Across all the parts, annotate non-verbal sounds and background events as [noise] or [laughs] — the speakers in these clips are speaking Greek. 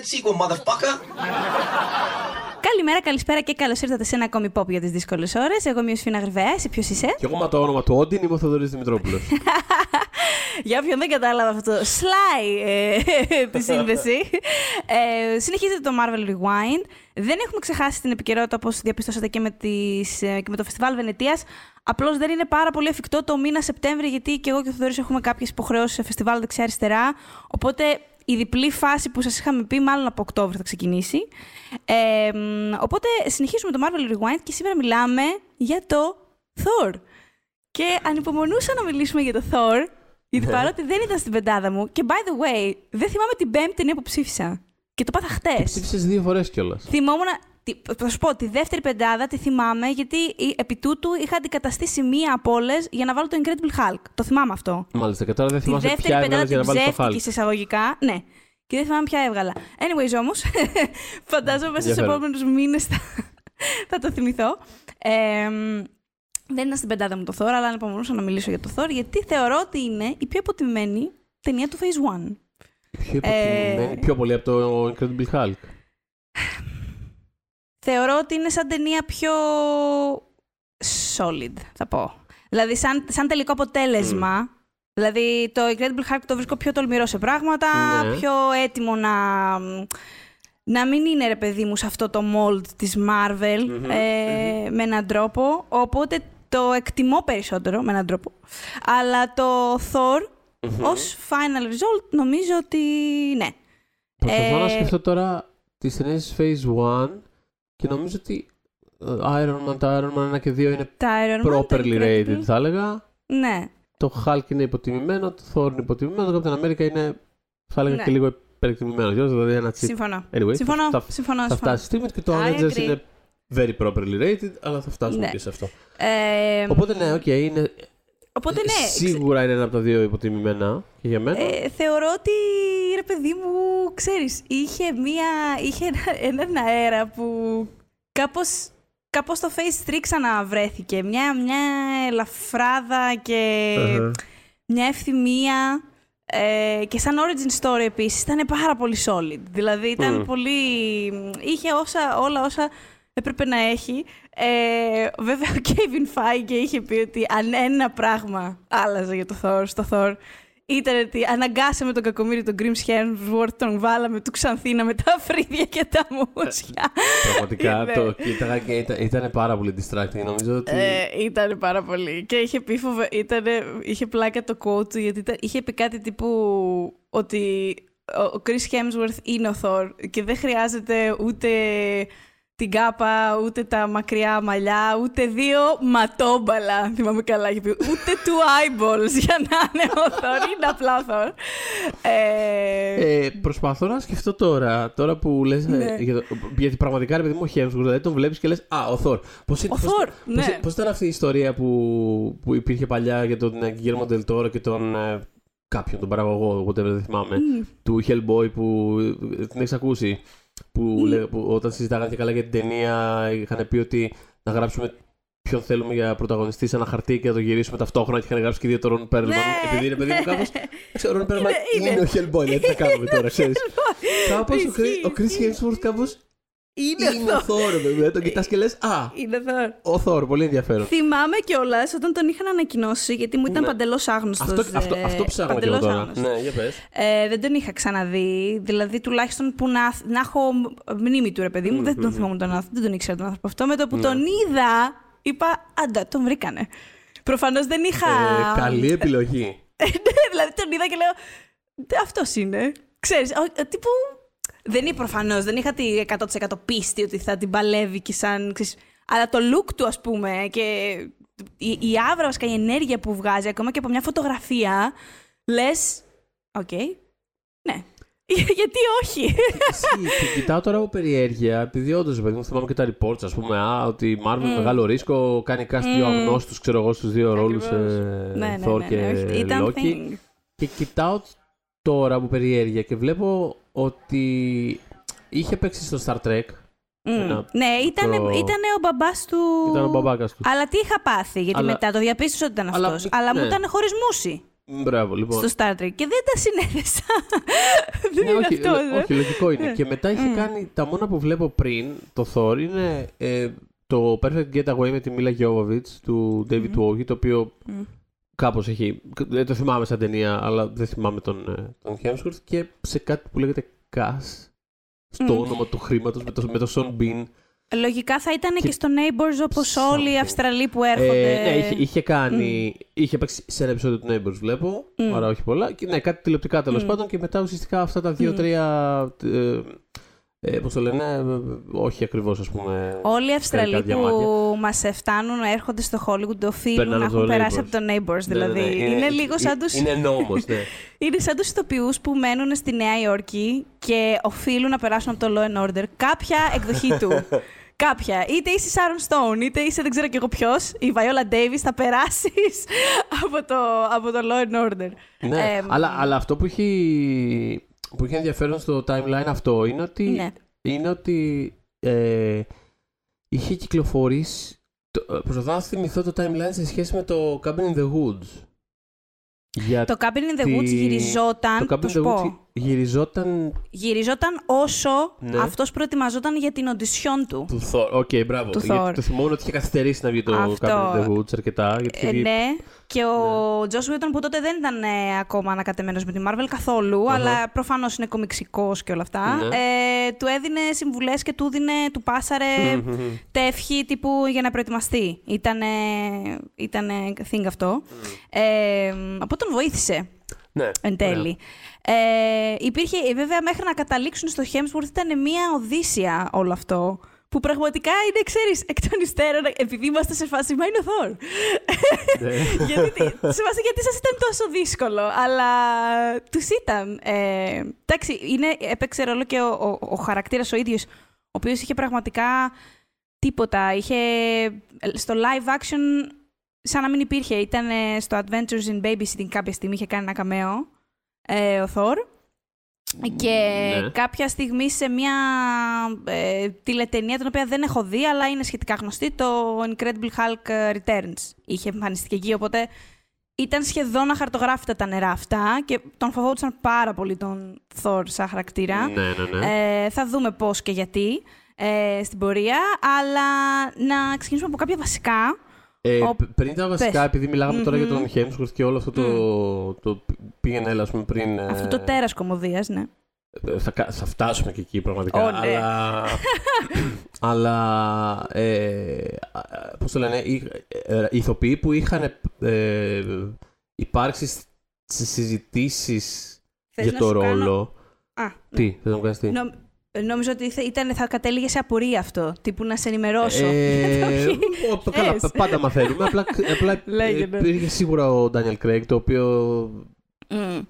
that sequel, motherfucker. Καλημέρα, καλησπέρα και καλώς ήρθατε σε ένα ακόμη pop για τις δύσκολες ώρες. Εγώ είμαι ο Σφίνα Γρυβαία, εσύ ποιος είσαι; Και εγώ με το όνομα του Όντιν είμαι ο Θοδωρή Δημητρόπουλος. [laughs] Για όποιον δεν κατάλαβα αυτό, sly ε, [laughs] τη σύνδεση. Ε, συνεχίζεται το Marvel Rewind. Δεν έχουμε ξεχάσει την επικαιρότητα όπως διαπιστώσατε και με, τις, ε, και με το φεστιβάλ Βενετίας. Απλώς δεν είναι πάρα πολύ εφικτό το μήνα Σεπτέμβρη, γιατί και εγώ και ο Θοδωρή έχουμε κάποιες υποχρεώσεις σε φεστιβάλ δεξιά-αριστερά. Οπότε η διπλή φάση που σας είχαμε πει, μάλλον από Οκτώβριο θα ξεκινήσει. Ε, οπότε συνεχίζουμε το Marvel Rewind και σήμερα μιλάμε για το Thor. Και ανυπομονούσα να μιλήσουμε για το Thor, γιατί Ναι. παρότι δεν ήταν στην πεντάδα μου, και by the way, δεν θυμάμαι την πέμπτη ταινία που ψήφισα. Και το πάθα χτες. Ψήφισες δύο φορές κιόλας. Θυμόμουν. Τι- Θα σου πω, τη δεύτερη πεντάδα τη θυμάμαι γιατί η- επί τούτου είχα αντικαταστήσει μία από όλες για να βάλω το Incredible Hulk. Το θυμάμαι αυτό. Μάλιστα, και τώρα δεν Τη θυμάσαι δεύτερη ποια πεντάδα έβγαλες για την να βάλεις το ψεύτικη Hulk. σε εισαγωγικά. Ναι. Και δεν θυμάμαι ποια έβγαλα. Anyways όμως, [laughs] φαντάζομαι μέσα στου Ενδιαφέρον. επόμενους μήνες θα, [laughs] θα το θυμηθώ. Ε, δεν ήταν στην πεντάδα μου το Thor, αλλά ανυπομονούσα να μιλήσω για το Thor, γιατί θεωρώ ότι είναι η πιο υποτιμημένη ταινία του Phase 1. Πιο υποτιμημένη, Ε, πιο πολύ από το Incredible Hulk. Θεωρώ ότι είναι σαν ταινία πιο solid, θα πω. Δηλαδή, σαν, σαν τελικό αποτέλεσμα. Δηλαδή, το Incredible Hulk το βρίσκω πιο τολμηρό σε πράγματα, Ναι. πιο έτοιμο να, να μην είναι, ρε παιδί μου, σε αυτό το mold της Marvel ε, με έναν τρόπο. Οπότε το εκτιμώ περισσότερο με έναν τρόπο. Αλλά το Thor, ως final result, νομίζω ότι ναι. Προσπαθώ να ε, σκεφτώ τώρα τι ταινίε Phase 1 και νομίζω ότι ε, Iron Man, τα Iron Man 1 και 2 είναι Τα Iron Man, το properly rated, Incredible. θα έλεγα. Ναι. Το Hulk είναι υποτιμημένο, το Thor είναι υποτιμημένο, το Captain America είναι, θα έλεγα Ναι. και λίγο υπερεκτιμημένος. κιόλας, Δηλαδή ένα chip. Συμφωνώ. Anyway, συμφωνώ, θα, συμφωνώ, θα συμφωνώ. φτάσει στιγμή και το I Avengers agree. είναι very properly rated, αλλά θα φτάσουμε Ναι. και σε αυτό. Ε, Οπότε ναι, οκ, είναι, οπότε ναι, σίγουρα είναι ένα από τα δύο υποτιμημένα και για μένα. Ε, θεωρώ ότι, ρε παιδί μου, ξέρεις, είχε, μία, είχε ένα, έναν αέρα που κάπως, κάπως στο Face 3 ξαναβρέθηκε. Μια, μια ελαφράδα και Αχα. μια ευθυμία. Ε, και σαν origin story επίσης ήταν πάρα πολύ solid. Δηλαδή ήταν Μμμ. πολύ... Είχε όσα, όλα όσα έπρεπε να έχει. Ε, βέβαια ο Kevin Feige είχε πει ότι αν ένα πράγμα άλλαζε για το Thor, στο Thor ήταν ότι αναγκάσαμε τον κακομίρι τον Grim Hemsworth, τον βάλαμε του Ξανθήνα με τα φρύδια και τα μουσια. Πραγματικά Ναι. το κοίταγα και ήταν, ήταν πάρα πολύ distracting. Νομίζω ότι. Ε, ήταν πάρα πολύ. Και είχε πει φοβε... ήτανε... είχε πλάκα το quote του, γιατί ήταν... είχε πει κάτι τύπου ότι ο- ο Chris Hemsworth είναι ο Thor και δεν χρειάζεται ούτε την κάπα, ούτε τα μακριά μαλλιά, ούτε δύο ματόμπαλα. Θυμάμαι καλά, είχε πει. Ούτε two eyeballs για να είναι ο Thor. Είναι απλά ο Thor. Ε, Ε, προσπαθώ να σκεφτώ τώρα, τώρα που λες, ε, Ναι. για το, γιατί πραγματικά ρε παιδί μου ο Hemsworth, δηλαδή τον βλέπεις και λες «Α, ο Θόρ». Πώς, είναι- Ο πώς, Thor, πώς, ναι. πώς ήταν αυτή η ιστορία που, που υπήρχε παλιά για τον ε, Guillermo del Toro και τον ε, κάποιον, τον παραγωγό, whatever δεν θυμάμαι, του Hellboy που ε, την έχεις ακούσει, που, λέ- που όταν συζητάγανε και καλά για την ταινία είχαν πει ότι να γράψουμε ποιον θέλουμε για πρωταγωνιστή σε ένα χαρτί και να το γυρίσουμε ταυτόχρονα και είχαν γράψει και δύο το Ron Perlman. Ναι. Επειδή είναι παιδί μου κάπω. [laughs] Ξέρω, ο Ron Perlman Είναι- είναι, είναι. ο Hellboy, δηλαδή τι θα κάνουμε τώρα, [laughs] ξέρεις. Κάπως ο, Ισχύει, Chris- ο Chris ισχύει. Hemsworth κάπω είναι είναι ο ο Thor. Thor, βέβαια. Τον κοιτάς και λες Α, Είναι Thor. ο Thor, πολύ ενδιαφέρον. Θυμάμαι κιόλας όταν τον είχαν ανακοινώσει, γιατί μου ήταν Ναι. παντελώς άγνωστος. Αυτό, αυτό, αυτό ψάχνω και εγώ τώρα. Ναι, για πες. Ε, δεν τον είχα ξαναδεί. Δηλαδή, τουλάχιστον που να, να έχω μνήμη του, ρε παιδί μου. Δεν τον θυμόμουν τον άνθρωπο. Δεν τον ήξερα τον άνθρωπο αυτό. Με το που Ναι. τον είδα, είπα, άντα, τον βρήκανε. Προφανώς δεν είχα. Ε, καλή επιλογή. ναι, δηλαδή τον είδα και λέω. Αυτός είναι. Ξέρεις, ο- ο- τύπου. Δεν είναι προφανώς, δεν είχα τη 100% πίστη ότι θα την παλεύει και σαν. Ξέρεις, αλλά το look του, ας πούμε, και η, η αύρα βασικά, η ενέργεια που βγάζει, ακόμα και από μια φωτογραφία, λες. Οκ. Ναι. [laughs] Γιατί όχι; Εσύ, και κοιτάω τώρα από περιέργεια, επειδή όντως, παιδί μου, θυμάμαι και τα reports, ας πούμε, α, ότι η Marvel μεγάλο ρίσκο κάνει cast δύο αγνώστους, ξέρω εγώ, στους δύο ρόλους Ακριβώς. ε, ναι, ναι, Thor ναι, και ναι, όχι, Ήταν Loki. thing. Και κοιτάω τώρα από περιέργεια και βλέπω ότι είχε παίξει στο Star Trek. Μμ. Ένα Ναι, ήταν, μικρό- ήτανε ο μπαμπάς του. Ήταν ο μπαμπάκας του. Αλλά τι είχα πάθει, γιατί Αλλά- μετά το διαπίστωσα ότι ήταν Αλλά αυτός. μη- Αλλά, μου ναι. ήταν χωρίς μουσι. Μπράβο, λοιπόν. στο Star Trek. Και δεν τα συνέδεσα. [laughs] δεν Ναι, είναι όχι, αυτό. λο- ε. όχι, λογικό είναι. Ναι. Και μετά είχε Μμ. κάνει. Τα μόνα που βλέπω πριν το Thor είναι ε, το Perfect Getaway με τη Μίλα Jovovich του David Μμμ. Woggy, το οποίο Μμ. Κάπως έχει. Δεν το θυμάμαι σαν ταινία, αλλά δεν θυμάμαι τον, ε, τον Hemsworth. Και σε κάτι που λέγεται Cass, στο Μμ. όνομα του χρήματος με το, με το Sean Bean. Λογικά θα ήταν και, Και- στο Neighbors όπως όλοι οι Something. Αυστραλοί που έρχονται. Ε, ναι, είχε, είχε κάνει. Είχε παίξει σε ένα επεισόδιο του Neighbors, βλέπω. Μμ. Άρα όχι πολλά. Και, ναι, κάτι τηλεοπτικά τέλος Μμ. πάντων. Και μετά ουσιαστικά αυτά τα Μμ. δύο-τρία. Ε, ε, Πώς το λένε, ε, όχι ακριβώς, ας πούμε. Όλοι οι Αυστραλοί Καρικά που διαμάντια. μας φτάνουν, έρχονται στο Hollywood, οφείλουν Περνάνε να από έχουν το περάσει Neighbours. από το Neighbors. Ναι, ναι, ναι. Δηλαδή, είναι, λίγο σαν τους... Είναι νόμος, ναι. [laughs] Είναι σαν τους ηθοποιούς που μένουν στη Νέα Υόρκη και οφείλουν να περάσουν από το Law and Order κάποια εκδοχή του. [laughs] κάποια. Είτε είσαι Sharon Stone, είτε είσαι δεν ξέρω κι εγώ ποιος, η Viola Davis, θα περάσεις [laughs] από το, από το Law and Order. ναι. Εμ, αλλά, αλλά αυτό που έχει, που έχει ενδιαφέρον στο timeline αυτό είναι ότι, Ναι. είναι ότι ε, είχε κυκλοφορήσει. το- ε, Προσπαθώ να θυμηθώ το timeline σε σχέση με το Cabin in the Woods. Για Το Cabin in the τη- Woods γυριζόταν. το Cabin θα in σου the πω. Woods γυριζόταν Γυριζόταν όσο Ναι. αυτός προετοιμαζόταν για την οντισιόν του. του Thor. OK, μπράβο. Του Γιατί Thor. το θυμόμουν ότι είχε καθυστερήσει να βγει το Αυτό. Cabin in the Woods αρκετά. Γιατί είχε Ε, βγει- ναι, και ο Joss Whedon που τότε δεν ήταν ε, ακόμα ανακατεμένος με τη Marvel καθόλου, Αχα. αλλά προφανώς είναι κομιξικός και όλα αυτά, Ναι. ε, του έδινε συμβουλές και του, δίνε, του πάσαρε Μμμ, [laughs] μμμ. τεύχη τύπου για να προετοιμαστεί. Ήτανε, ήτανε thing αυτό. Ε, από τον βοήθησε Ναι. εν τέλει. Ε, υπήρχε, ε, βέβαια, μέχρι να καταλήξουν στο Hemsworth ήταν μια οδύσσια όλο αυτό. Που πραγματικά είναι, ξέρεις, εκ των υστέρων, επειδή είμαστε σε φάση, μα είναι ο Θόρ. Ναι. γιατί, σε φάση, γιατί σας ήταν τόσο δύσκολο, αλλά τους ήταν. Ε, εντάξει, είναι, έπαιξε ρόλο και ο, ο, ο χαρακτήρας ο ίδιος, ο οποίος είχε πραγματικά τίποτα. Είχε, στο live action, σαν να μην υπήρχε. Ήταν ε, στο Adventures in Babysitting κάποια στιγμή, είχε κάνει ένα καμέο ε, ο Θόρ. Και Ναι. κάποια στιγμή σε μια ε, τηλετενία, την οποία δεν έχω δει, αλλά είναι σχετικά γνωστή, το Incredible Hulk Returns. Είχε εμφανιστεί και εκεί, οπότε ήταν σχεδόν αχαρτογράφητα τα νερά αυτά και τον φοβόντουσαν πάρα πολύ τον Thor σαν χαρακτήρα. Ναι, ναι, ναι. Ε, θα δούμε πώς και γιατί ε, στην πορεία, αλλά να ξεκινήσουμε από κάποια βασικά. Ε, Ο- π- πριν τα βασικά, Πες. επειδή μιλάγαμε τώρα για Μμμ. τον Hemsworth και όλο αυτό το, το πήγαινε έλα, ας πούμε, πριν... ε, Αυτό το τέρας κομμωδίας, ναι. ε, θα, κα- θα φτάσουμε και εκεί πραγματικά. Ω, ναι. Αλλά, αλλά ε, α, πώς το λένε, οι, ε, οι ηθοποιοί που είχαν ε, υπάρξει στις συζητήσεις Θες για να το σου κάνω- ρόλο... Α, ναι. Τι, θες να μου κάνεις τι; Νο- νόμιζα ότι θα, ήταν, θα κατέληγε σε απορία αυτό. Τύπου να σε ενημερώσω. Ε, Όχι. ο- καλά, Θες. πάντα μαθαίνουμε. Απλά, απλά [laughs] Λέγε, ναι. υπήρχε σίγουρα ο Daniel Craig, το οποίο Μμ,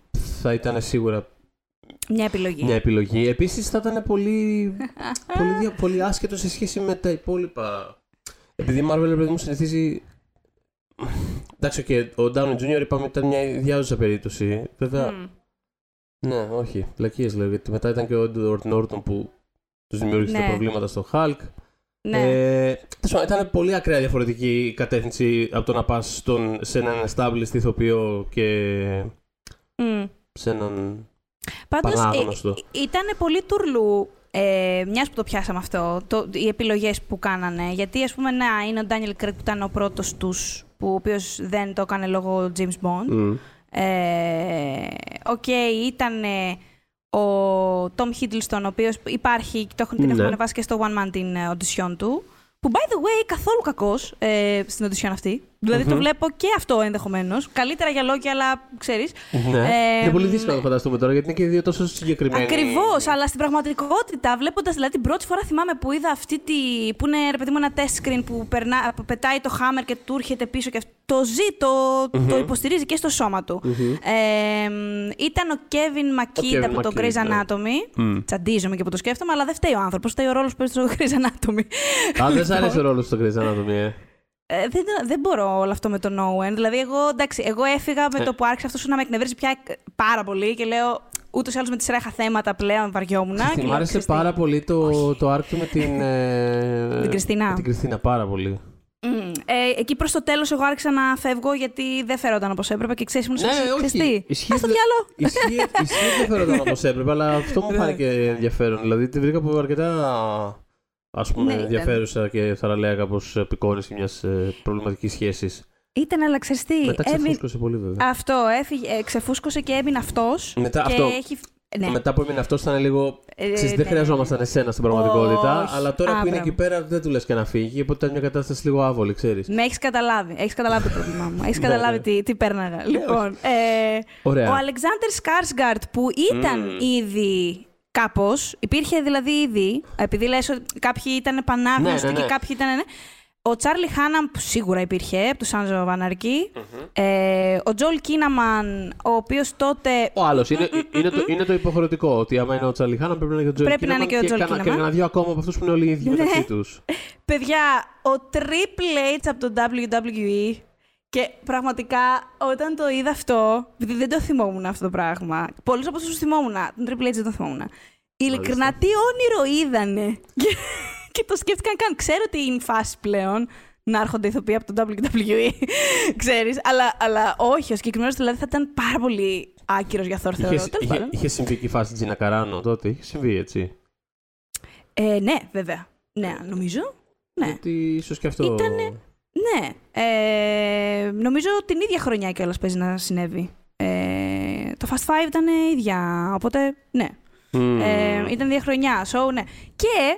θα ήταν σίγουρα Μια επιλογή. μια επιλογή. Επίσης θα ήταν πολύ, [laughs] πολύ, δια- πολύ άσχετο σε σχέση με τα υπόλοιπα. Επειδή η Marvel, ρε παιδί μου, συνηθίζει... Εντάξει, και ο Downey Jr. είπαμε ότι ήταν μια ιδιάζουσα περίπτωση. Βέβαια, Μμ. Ναι, όχι, βλακίες λέω, γιατί μετά ήταν και ο Edward Norton που τους δημιούργησε Ναι. τα προβλήματα στο Hulk. Ναι. Ε, τέλος πάντων, ήταν πολύ ακραία διαφορετική η κατεύθυνση από το να πας στον, σε έναν established ηθοποιό και Μμ. σε έναν Πάντως, πανάγνωστο. ήταν πολύ τουρλού, ε, μιας που το πιάσαμε αυτό, το, οι επιλογές που κάνανε. Γιατί, ας πούμε, να, είναι ο Daniel Craig που ήταν ο πρώτος τους, που, ο οποίος δεν το έκανε λόγω James Bond. Μμ. Ε, Οκ, ήταν ε, ο Tom Hiddleston, ο οποίος υπάρχει, το έχουν, την Ναι. έχουμε ανεβάσει και στο One Man την ε, audition του. Που, by the way, καθόλου κακός ε, στην audition αυτή. Δηλαδή, το Μμμ. βλέπω και αυτό ενδεχομένως. Καλύτερα για Loki, αλλά ξέρεις. Ναι. Ε, είναι πολύ δύσκολο να το φανταστούμε τώρα γιατί είναι και οι δύο τόσο συγκεκριμένοι. Ακριβώς, αλλά στην πραγματικότητα, βλέποντας δηλαδή την πρώτη φορά θυμάμαι που είδα αυτή τη. που είναι ρε παιδί μου ένα test screen που, περνά, που πετάει το hammer και του έρχεται πίσω και αυτό. Το ζει, το, το υποστηρίζει και στο σώμα του. Μμμ. Ε, ήταν ο Kevin McKidd Kevin από το McKidd, Grey's ναι. Anatomy. Μμ. Τσαντίζομαι και που το σκέφτομαι, αλλά δεν φταίει ο άνθρωπος. Φταίει ο ρόλος που παίζει στο Grey's Anatomy. Α, δεν σ' [laughs] άρεσε ο Λοιπόν, ρόλος στο Grey's Anatomy, ε. Ε, δεν, δεν μπορώ όλο αυτό με τον Owen. Δηλαδή, εγώ, εντάξει, εγώ έφυγα με Ε. το που άρχισε αυτός να με εκνευρίζει πια πάρα πολύ και λέω. Ούτως ή άλλως με τη σειρά είχα θέματα πλέον, βαριόμουν. [laughs] και Μ' λέω, άρεσε «Ξέρεις τι, πάρα πολύ το, το arc του με την. ε, Την Κριστίνα. με την Κριστίνα, πάρα πολύ. Mm. Ε, εκεί προς το τέλος, εγώ άρχισα να φεύγω γιατί δεν φέρονταν όπως έπρεπε και ξέρεις, μου Ναι, όχι. τι. Ισχύει Ας το δε- διάλογο. Ισχύει ισχύει ότι δεν φέρονταν όπως έπρεπε, αλλά αυτό μου Ναι. φάνηκε ενδιαφέρον. Δηλαδή τη βρήκα από αρκετά ας πούμε, Ναι, ήταν. ενδιαφέρουσα και θαραλέα κάπω επικόνηση μιας προβληματικής σχέσης. Ήταν, αλλά ξέρεις τι, Μετά έμεινε- ξεφούσκωσε πολύ βέβαια. Αυτό, έφυγε, ε, ξεφούσκωσε και έμεινε αυτός. Μετά και αυτό. έχει. Ναι. Μετά που έμεινε αυτός, ήταν λίγο. Ε, Ξέρεις, δεν ναι. χρειαζόμασταν εσένα στην πραγματικότητα, Όχι. αλλά τώρα Α, που είναι μπράβο. εκεί πέρα δεν του λες και να φύγει, οπότε ήταν μια κατάσταση λίγο άβολη, ξέρεις. Με έχεις καταλάβει. Έχεις καταλάβει το πρόβλημά μου. Έχεις Ναι, καταλάβει ναι. τι, τι πέρναγα. Λοιπόν, ε, Ωραία. ο Αλεξάνδρ Σκάρσγκαρτ που ήταν Μμμ. ήδη κάπως, υπήρχε δηλαδή ήδη, επειδή λες ότι κάποιοι ήταν επανάγνωστοι Ναι, ναι, ναι. και κάποιοι ήταν. ναι, ο Τσάρλι Χάναμ που σίγουρα υπήρχε από του Sons of Anarchy. Ε, ο Τζολ Κίναμαν, ο οποίος τότε. Ο άλλος. Είναι, είναι, το, είναι το υποχρεωτικό. Ότι άμα είναι ο Τσαλιχάνα πρέπει να είναι και ο Τζολ Πρέπει να είναι και ο Τζολ Και Κίναμαν. κανένα δύο ακόμα από αυτούς που είναι όλοι οι ίδιοι Ναι. μεταξύ τους. Παιδιά, ο Triple H από το WWE. Και πραγματικά όταν το είδα αυτό, επειδή δεν το θυμόμουν αυτό το πράγμα, πολλού από αυτού του θυμόμουν, τον Triple H δεν το θυμόμουν. Ειλικρινά, τι όνειρο είδανε; [laughs] Και, και το σκέφτηκαν καν. Ξέρω ότι είναι φάση πλέον να έρχονται ηθοποιοί από το WWE, [laughs] ξέρεις, αλλά, αλλά όχι, ο συγκεκριμένος δηλαδή θα ήταν πάρα πολύ άκυρος για Thor, θεωρώ. Είχε, Τέλος είχε, πάντων. είχε συμβεί και η φάση Τζίνα Καράνο τότε. Είχε συμβεί έτσι. Ε, ναι, βέβαια. Ναι, νομίζω. Ναι. Γιατί ίσως και αυτό. Ήτανε- Ναι. Ε, νομίζω την ίδια χρονιά κιόλας παίζει να συνέβη. Ε, το Fast Five ήταν ίδια, οπότε ναι. Μμμ. Ε, ήταν ίδια χρονιά, so ναι. Και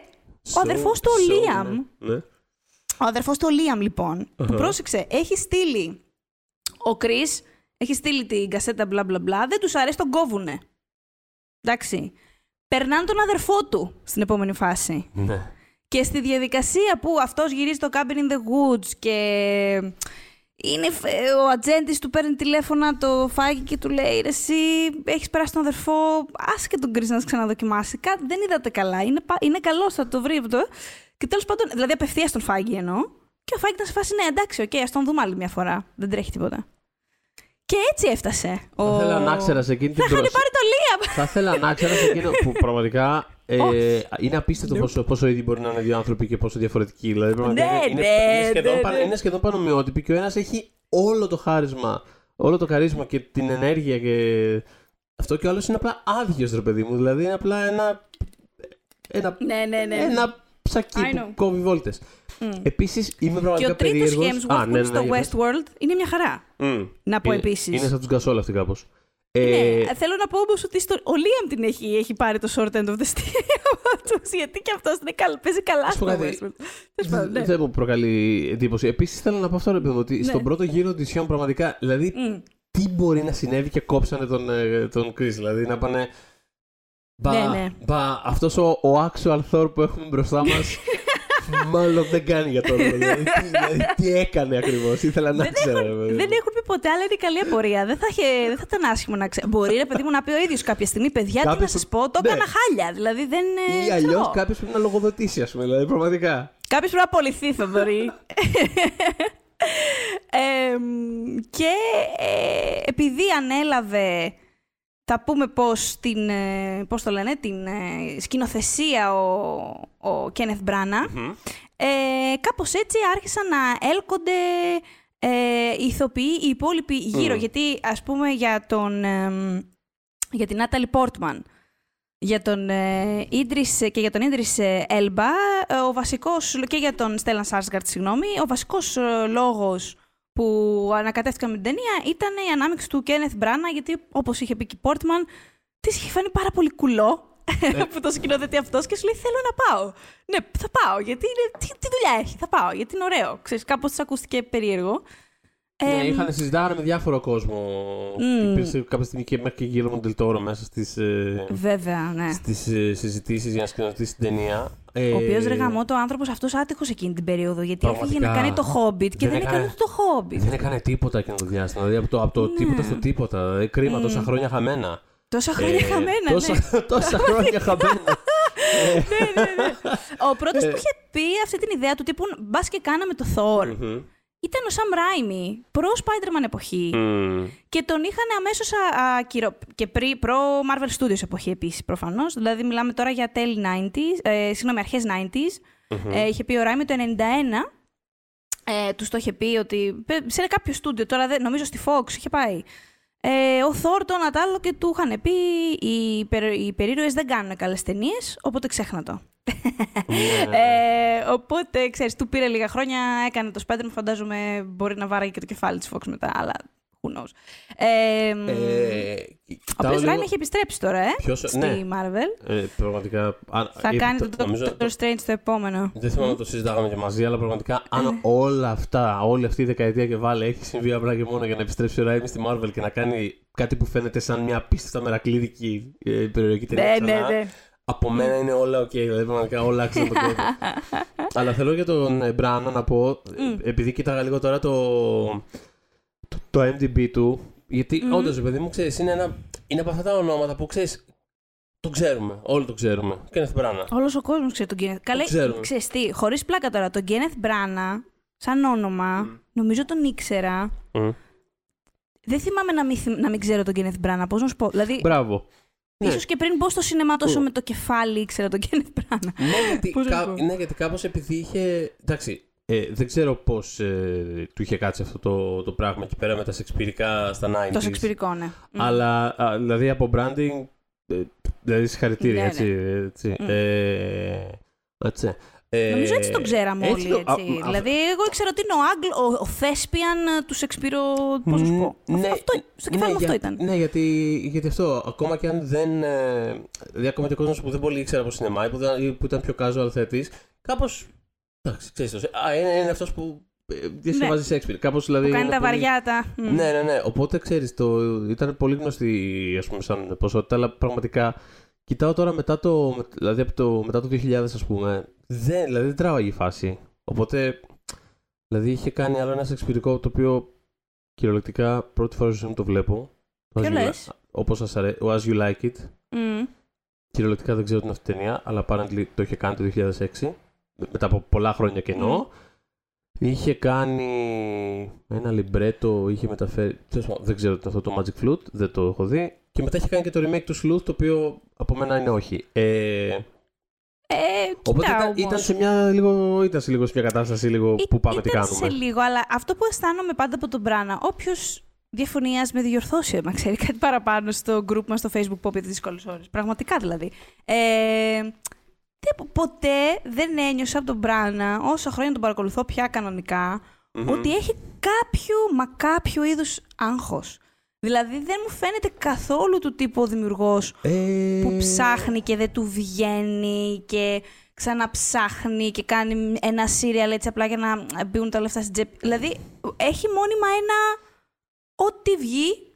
ο So- αδερφός του, ο so, Liam, ναι. Ναι. ο αδερφός του, ο Liam λοιπόν, που Αχα. πρόσεξε, έχει στείλει, ο Chris έχει στείλει την κασέτα μπλα μπλα μπλα, δεν τους αρέσει, τον κόβουνε. Εντάξει. Περνάνε τον αδερφό του στην επόμενη φάση. Ναι. Και στη διαδικασία που αυτός γυρίζει το Cabin in the Woods και είναι, φ- ε, ο ατζέντης του παίρνει τηλέφωνα τον Feige και του λέει «Ρε εσύ έχεις περάσει τον αδερφό, άσε και τον Chris να σε ξαναδοκιμάσει. Κάτι δεν είδατε καλά, είναι, πα- είναι καλός, θα το βρει αυτό». Και τέλος πάντων, δηλαδή απευθείας τον Feige εννοώ. Και ο Feige ήταν σε φάση, ναι, εντάξει, οκ, ας τον δούμε άλλη μια φορά. Δεν τρέχει τίποτα. Και έτσι έφτασε. Θα ο... ήθελα να ξέρας σε εκείνη την Θα είχαν προσ- πάρει το Λίαμ. Θα ήθελα να ξέρω σε εκείνο που πραγματικά ε, Όχι. είναι απίστευτο πόσο, πόσο ίδιοι μπορεί να είναι δύο άνθρωποι και πόσο διαφορετικοί. Δηλαδή, πραγματικά Ναι, είναι, ναι, είναι, είναι, σχεδόν, ναι, πα- ναι. είναι σχεδόν πανομοιότυποι και ο ένας έχει όλο το χάρισμα, όλο το καρίσμα και την ενέργεια και αυτό και ο άλλος είναι απλά άδειος ρε παιδί μου. Δηλαδή είναι απλά ένα. Ένα, Ναι, ναι, ναι. ένα ψακί I που know. κόβει βόλτες. Mm. Επίσης είμαι Και πραγματικά ο τρίτος περίεργος- Hemsworth Α, που ναι, είναι ναι, στο ναι, για πες. Westworld είναι μια χαρά. Μμ. Να πω Είναι- επίσης. Είναι σαν τους Γκασόλ αυτοί κάπως. Ναι, Ε, θέλω να πω όμως ότι στο... ο Λίαμ την έχει, έχει πάρει το short end of the stick από [laughs] τους, γιατί και αυτός παίζει καλά Ας πω στο κάτι. Westworld. Τέλος πάντων, ναι. Δεν μου προκαλεί εντύπωση. Επίσης θέλω να πω αυτό, ρε παιδί μου, ότι Ναι. στον πρώτο γύρο τη Σιόν πραγματικά. Δηλαδή, Μμ. τι μπορεί να συνέβη και κόψανε τον, ε, τον Chris. Δηλαδή να πάνε. Μπα, Ναι, ναι. μπα αυτός ο, ο actual Thor που έχουμε μπροστά μας [laughs] μάλλον δεν κάνει για τον ρόλο. Δηλαδή, [laughs] τι, δηλαδή, τι έκανε ακριβώς. Ήθελα να Δεν ξέρω. ρε έχουν, παιδί μου. δεν έχουν πει ποτέ, αλλά είναι καλή απορία. Δεν θα, είχε, δεν θα ήταν άσχημο να ξέρει. Μπορεί, ρε παιδί μου, να πει ο ίδιος κάποια στιγμή, παιδιά, τι να Κάποιος σας που- πω, το ναι. έκανα χάλια. Δηλαδή δεν. Ή αλλιώς κάποιος πρέπει να λογοδοτήσει, ας πούμε. Δηλαδή, πραγματικά. Κάποιος πρέπει να απολυθεί, Θοδωρή. [laughs] Εμ, και ε, επειδή ανέλαβε, θα πούμε πώς, την, ε, πώς το λένε, την ε, σκηνοθεσία ο, ο Κένεθ Μπράνα, ε, κάπως έτσι άρχισαν να έλκονται ε, οι ηθοποιοί, οι υπόλοιποι γύρω. Μμμ. Γιατί, ας πούμε, για, τον, εμ, για την Νάταλι Πόρτμαν, για τον ε, Ίδρις και για τον Ίδρις ε, Έλμπα, ε, ο βασικός, και για τον Στέλλαν Σάρσγκαρτ, συγγνώμη, ο βασικός ε, λόγος που ανακατεύτηκαν με την ταινία ήταν η ανάμειξη του Κένεθ Μπράνα, γιατί όπως είχε πει και η Πόρτμαν, της είχε φανεί πάρα πολύ κουλό [laughs] που το σκηνοθετεί αυτός και σου λέει θέλω να πάω. Ναι, θα πάω, γιατί είναι, τι, τι δουλειά έχει, θα πάω, γιατί είναι ωραίο. Ξέρεις, κάπως της ακούστηκε περίεργο. Ναι, Εμ, είχαν συζητάγανε με διάφορο κόσμο. Μμμ. Υπήρξε κάποια στιγμή και μέχρι και γύρω Μοντελτόρο μέσα στις, ε, Βέβαια, ναι. στις ε, συζητήσεις για να σκηνοθετήσει την ταινία. Ο οποίος Ε, ρε γαμώ, το άνθρωπος αυτός άτυχος εκείνη την περίοδο. Γιατί έφυγε Πραγματικά. να κάνει το Hobbit και Δεν δεν, έκανε έκανε- ούτε το Hobbit. Δεν έκανε τίποτα εκείνο το διάστημα. Δηλαδή από το, από το Ναι. τίποτα στο τίποτα. Δηλαδή, κρίμα, τόσα χρόνια χαμένα. Τόσα χρόνια Ε, χαμένα, τόσα, ναι. τόσα [laughs] χρόνια χαμένα. Ε, ναι, ναι, ναι. Ο πρώτος Ε. που είχε πει αυτή την ιδέα του τύπου μπας και κάναμε το Thor μμμ. Ήταν ο Sam Raimi, προ Spider-Man εποχή. Μμμ. Και τον είχαν αμέσως ακυρω... και πρι... προ Marvel Studios εποχή επίσης προφανώς. Δηλαδή μιλάμε τώρα για τέλη 90s, ε, συγγνώμη, αρχές 90s. Ε, είχε πει ο Raimi το 91 Ε, τους το είχε πει ότι. σε κάποιο στούντιο, τώρα δεν, νομίζω στη Fox είχε πάει. Ε, ο Θόρ, τον Ατάλλο και του είχαν πει οι, περι, οι περίρωες δεν κάνουν καλές ταινίες, οπότε ξέχνα το. Ναι. ε, οπότε, ξέρεις, του πήρε λίγα χρόνια, έκανε το Spider-Man, φαντάζομαι μπορεί να βάραγε και το κεφάλι της Fox μετά, αλλά Who knows. Ε, ε, ο οποίο Ράιν έχει επιστρέψει τώρα, ε, Ποιος, στη ναι. Marvel. Ε, πραγματικά. Θα ε, κάνει το, το Doctor Strange το επόμενο. Δεν θυμάμαι να το συζητάγαμε και μαζί, αλλά πραγματικά αν ε. όλα αυτά, όλη αυτή η δεκαετία και βάλε έχει συμβεί απλά και μόνο για να επιστρέψει ο Ράιν στη Marvel και να κάνει κάτι που φαίνεται σαν μια απίστευτα μερακλείδικη ε, περιοχή ταινία. Ναι, ναι, ναι. Από μένα είναι όλα οκ, δηλαδή πραγματικά όλα άξιζαν τον κόσμο. [laughs] Αλλά θέλω για τον Branagh να πω, επειδή κοίταγα λίγο τώρα το, το, IMDb του. Γιατί mm. όντως, παιδί μου, ξέρεις, είναι, ένα, είναι από αυτά τα ονόματα που ξέρεις. Το ξέρουμε. Όλοι το ξέρουμε. Kenneth Branagh. Όλος ο κόσμος ξέρει τον Kenneth. Καλέ, ξέρεις τι, χωρίς πλάκα τώρα, τον Kenneth Branagh, σαν όνομα, mm. νομίζω τον ήξερα. Mm. Δεν θυμάμαι να μην, να μην ξέρω τον Kenneth Branagh, πώς να σου πω. Δηλαδή, Μπράβο. Ίσως ναι. και πριν μπω στο σινεμά τόσο mm. με το κεφάλι ήξερα τον Kenneth Branagh. Ναι, γιατί, κα... ναι, γιατί κάπως επειδή είχε... Εντάξει, ε, δεν ξέρω πώς ε, του είχε κάτσει αυτό το, το πράγμα εκεί πέρα με τα σεξπυρικά στα 90 Το σεξπυρικό, ναι. Αλλά α, δηλαδή από branding. Ε, δηλαδή συγχαρητήρια, ναι, έτσι. Ναι. έτσι. Mm. Ε, έτσι. Ε, Νομίζω έτσι τον ξέραμε έτσι, όλοι. Έτσι. Α, δηλαδή, εγώ ήξερα ότι είναι ο Άγγλο, ο, ο Θέσπιαν τους Σεξπύρο. Πώς να σου πω. Ναι, αυτό, στο κεφάλι ναι, μου αυτό ήταν. Ναι, γιατί, γιατί αυτό, ακόμα και αν δεν. Δηλαδή, ακόμα και ο κόσμος που δεν πολύ ήξερε από σινεμά ή που, που ήταν πιο casual θέτης, κάπω Εντάξει, ξέρεις, α, είναι, είναι αυτός που ε, διασκευάζει ναι. Σέξπιρ. Κάπως δηλαδή. Που κάνει τα βαριάτα. Ναι, ναι, ναι. Οπότε ξέρεις, το... ήταν πολύ γνωστή ας πούμε, σαν ποσότητα, αλλά πραγματικά κοιτάω τώρα μετά το, δηλαδή από το, μετά το 2000, ας πούμε. Δεν, δηλαδή δεν τράβαγε η φάση. Οπότε. Δηλαδή είχε κάνει άλλο ένα σεξπυρικό το οποίο κυριολεκτικά πρώτη φορά ζωή μου το βλέπω. Ποιο λες; Όπως σας αρέσει, As You Like It. Mm. Κυριολεκτικά δεν ξέρω την αυτή ταινία, αλλά apparently το είχε κάνει το 2006 μετά από πολλά χρόνια κενό. Mm. Είχε κάνει ένα λιμπρέτο, είχε μεταφέρει. Δεν ξέρω αυτό το Magic Flute, δεν το έχω δει. Και μετά είχε κάνει και το remake του Sleuth, το οποίο από μένα είναι όχι. Ε, ε, Οπότε ήταν, ήταν, σε μια, λίγο, ήταν σε λίγο σε μια κατάσταση λίγο που πάμε τι κάνουμε. σε λίγο, αλλά αυτό που αισθάνομαι πάντα από τον Μπράνα, όποιος διαφωνεί με διορθώσει, μα ξέρει κάτι παραπάνω στο group μας στο facebook που πει δύσκολες ώρες. Πραγματικά δηλαδή. Ε, ποτέ δεν ένιωσα από τον Μπράνα, όσα χρόνια τον παρακολουθώ πια ότι έχει κάποιο, μα κάποιο είδους άγχος. Δηλαδή δεν μου φαίνεται καθόλου του τύπου ο δημιουργός ε... που ψάχνει και δεν του βγαίνει και ξαναψάχνει και κάνει ένα σύριαλ έτσι απλά για να μπουν τα λεφτά στην τσέπη. Δηλαδή έχει μόνιμα ένα ό,τι βγει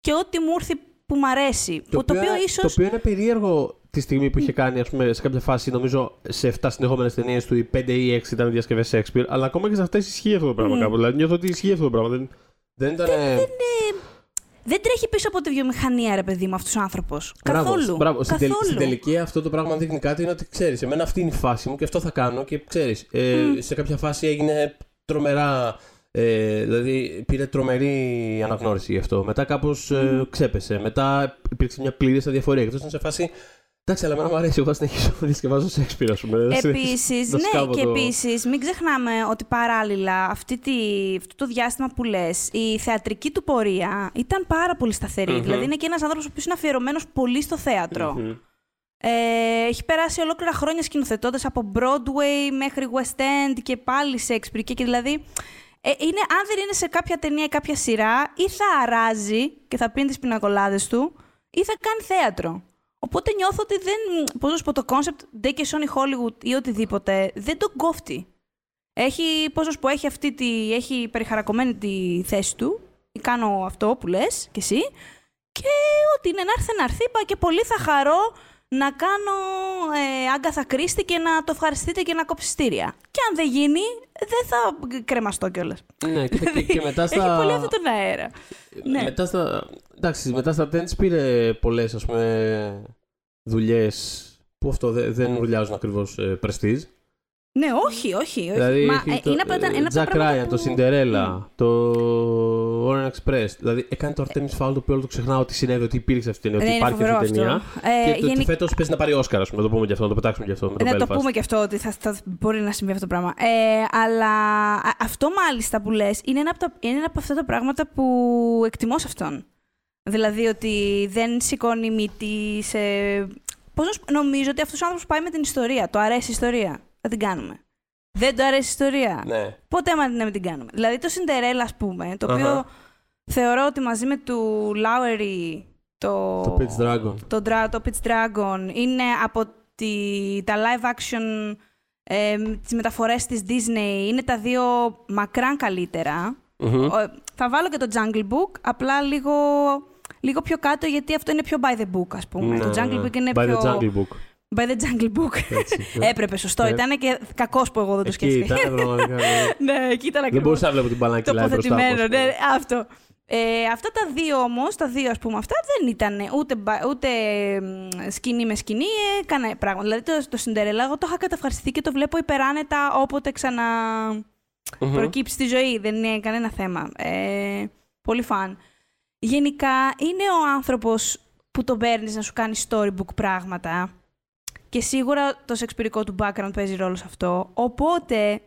και ό,τι μου ήρθε που μου αρέσει. Το, οποίο, ίσως... το οποίο είναι περίεργο τη στιγμή που είχε κάνει, ας πούμε, σε κάποια φάση, νομίζω σε 7 συνεχόμενες ταινίες του, οι 5 ή 6 ήταν διασκευές Shakespeare, αλλά ακόμα και σε αυτές ισχύει αυτό το πράγμα mm. κάπου. Δηλαδή νιώθω ότι ισχύει αυτό το πράγμα. Δεν, δεν ήταν. Δεν, δεν, δεν τρέχει πίσω από τη βιομηχανία, ρε παιδί μου, αυτός ο άνθρωπος. Καθόλου. Μπράβο. Καθόλου. Στην, τελική αυτό το πράγμα δείχνει κάτι είναι ότι ξέρεις, εμένα αυτή είναι η φάση μου και αυτό θα κάνω και ξέρεις. Ε, mm. Σε κάποια φάση έγινε τρομερά. Ε, δηλαδή πήρε τρομερή αναγνώριση γι' αυτό. Μετά κάπως mm. ε, ξέπεσε. Μετά υπήρξε μια πλήρης αδιαφορία. Και αυτός ήταν σε φάση. Εντάξει, αλλά εμένα μου αρέσει. Εγώ θα συνεχίσω να διασκευάζω Σέξπιρ, ας πούμε. Επίσης, ναι, και επίσης, μην ξεχνάμε ότι παράλληλα αυτή τη, αυτό το διάστημα που λες, η θεατρική του πορεία ήταν πάρα πολύ Δηλαδή, είναι και ένας άνθρωπος που είναι αφιερωμένος πολύ στο θεατρο Ε, έχει περάσει ολόκληρα χρόνια σκηνοθετώντας από Broadway μέχρι West End και πάλι Shakespeare. Και, και δηλαδή, ε, είναι, αν δεν είναι σε κάποια ταινία ή κάποια σειρά, ή θα αράζει και θα πίνει τις πινακολάδες του, ή θα κάνει θέατρο. Οπότε νιώθω ότι δεν. Πώς να σου πω, το concept ντε και σώνει Hollywood ή οτιδήποτε δεν τον κόφτει. Έχει, πώς να σου πω, έχει, αυτή τη, έχει περιχαρακωμένη τη θέση του. Ή κάνω αυτό που λες κι εσύ. Και ότι είναι να έρθει να έρθει, είπα και πολύ θα χαρώ να κάνω ε, άγκαθα κρίστη και να το ευχαριστείτε και να κόψει Και αν δεν γίνει, δεν θα κρεμαστώ κιόλας. Ναι, και, και, και μετά στα... Έχει πολύ αυτό τον αέρα. ναι. Μετά στα... Εντάξει, μετά στα τέντς πήρε πολλές ας πούμε δουλειές που αυτό δεν, δεν ουρλιάζουν ακριβώς ε, Ναι, όχι, όχι. όχι. Δηλαδή, Μα, έχει ε, το- είναι από τα, ε, είναι από τα Jack πράγματα Ryan, που... το Cinderella, το Orange Express, το Orange Express. Δηλαδή έκανε το Artemis Fowl το οποίο όλο το ξεχνάω ότι συνέβη, ότι υπήρξε αυτή η ταινία, Ναι, ότι είναι υπάρχει αυτή η φοβερό ταινία. αυτό. Ε, και το, γενικ- φέτος παίζει να πάρει Όσκαρ, ας πούμε, να το πούμε και αυτό, να το πετάξουμε και αυτό με το να το Belfast. πούμε και αυτό, ότι θα, θα μπορεί να συμβεί αυτό το πράγμα. Ε, αλλά α- αυτό μάλιστα που λες είναι ένα, από τα, είναι ένα από αυτά τα πράγματα που εκτιμώ σε αυτόν. Δηλαδή ότι δεν σηκώνει μύτη σε... Πώς να σου πω, νομίζω ότι αυτός ο άνθρωπος πάει με την ιστορία. Το αρέσει η ιστορία. Θα την κάνουμε. Δεν το αρέσει η ιστορία. Ναι. Πότε άμα να μην την κάνουμε. Δηλαδή το Cinderella, ας πούμε, το οποίο Αχα. θεωρώ ότι μαζί με του Lowry, το, Το Pitch Dragon. το, Dra- το Pitch Dragon, είναι από τη, τα live action, ε, τις μεταφορές της Disney, είναι τα δύο μακράν καλύτερα. Μμμ. Ο- θα βάλω και το Jungle Book, απλά λίγο, λίγο πιο κάτω, γιατί αυτό είναι πιο by the book, ας πούμε. Ναι, το Jungle ναι. Book είναι By πιο... the Jungle Book. By the Jungle Book. Έτσι, ναι. [laughs] Έπρεπε, σωστό. Ε, Ήταν και κακός που εγώ δεν το Εκεί σκέφτηκα. ήταν, πραγματικά. ναι. [laughs] ναι, εκεί ήταν Δεν ακριβώς μπορούσα να βλέπω την μπαλάκι live μπροστά μου. τοποθετημένο. ας πούμε. Ναι, αυτό. Ε, αυτά τα δύο όμως, τα δύο ας πούμε αυτά, δεν ήταν ούτε, μπα- ούτε μ, σκηνή με σκηνή, ε, κανένα πράγμα. Δηλαδή το, το Cinderella, εγώ το είχα καταυχαριστεί και το βλέπω υπεράνετα όποτε ξανα Μμμ. προκύψει στη ζωή. Δεν είναι κανένα θέμα. Ε, πολύ φαν. Γενικά είναι ο άνθρωπος που τον παίρνεις να σου κάνει storybook πράγματα; Και σίγουρα το σεξπυρικό του background παίζει ρόλο σε αυτό. Οπότε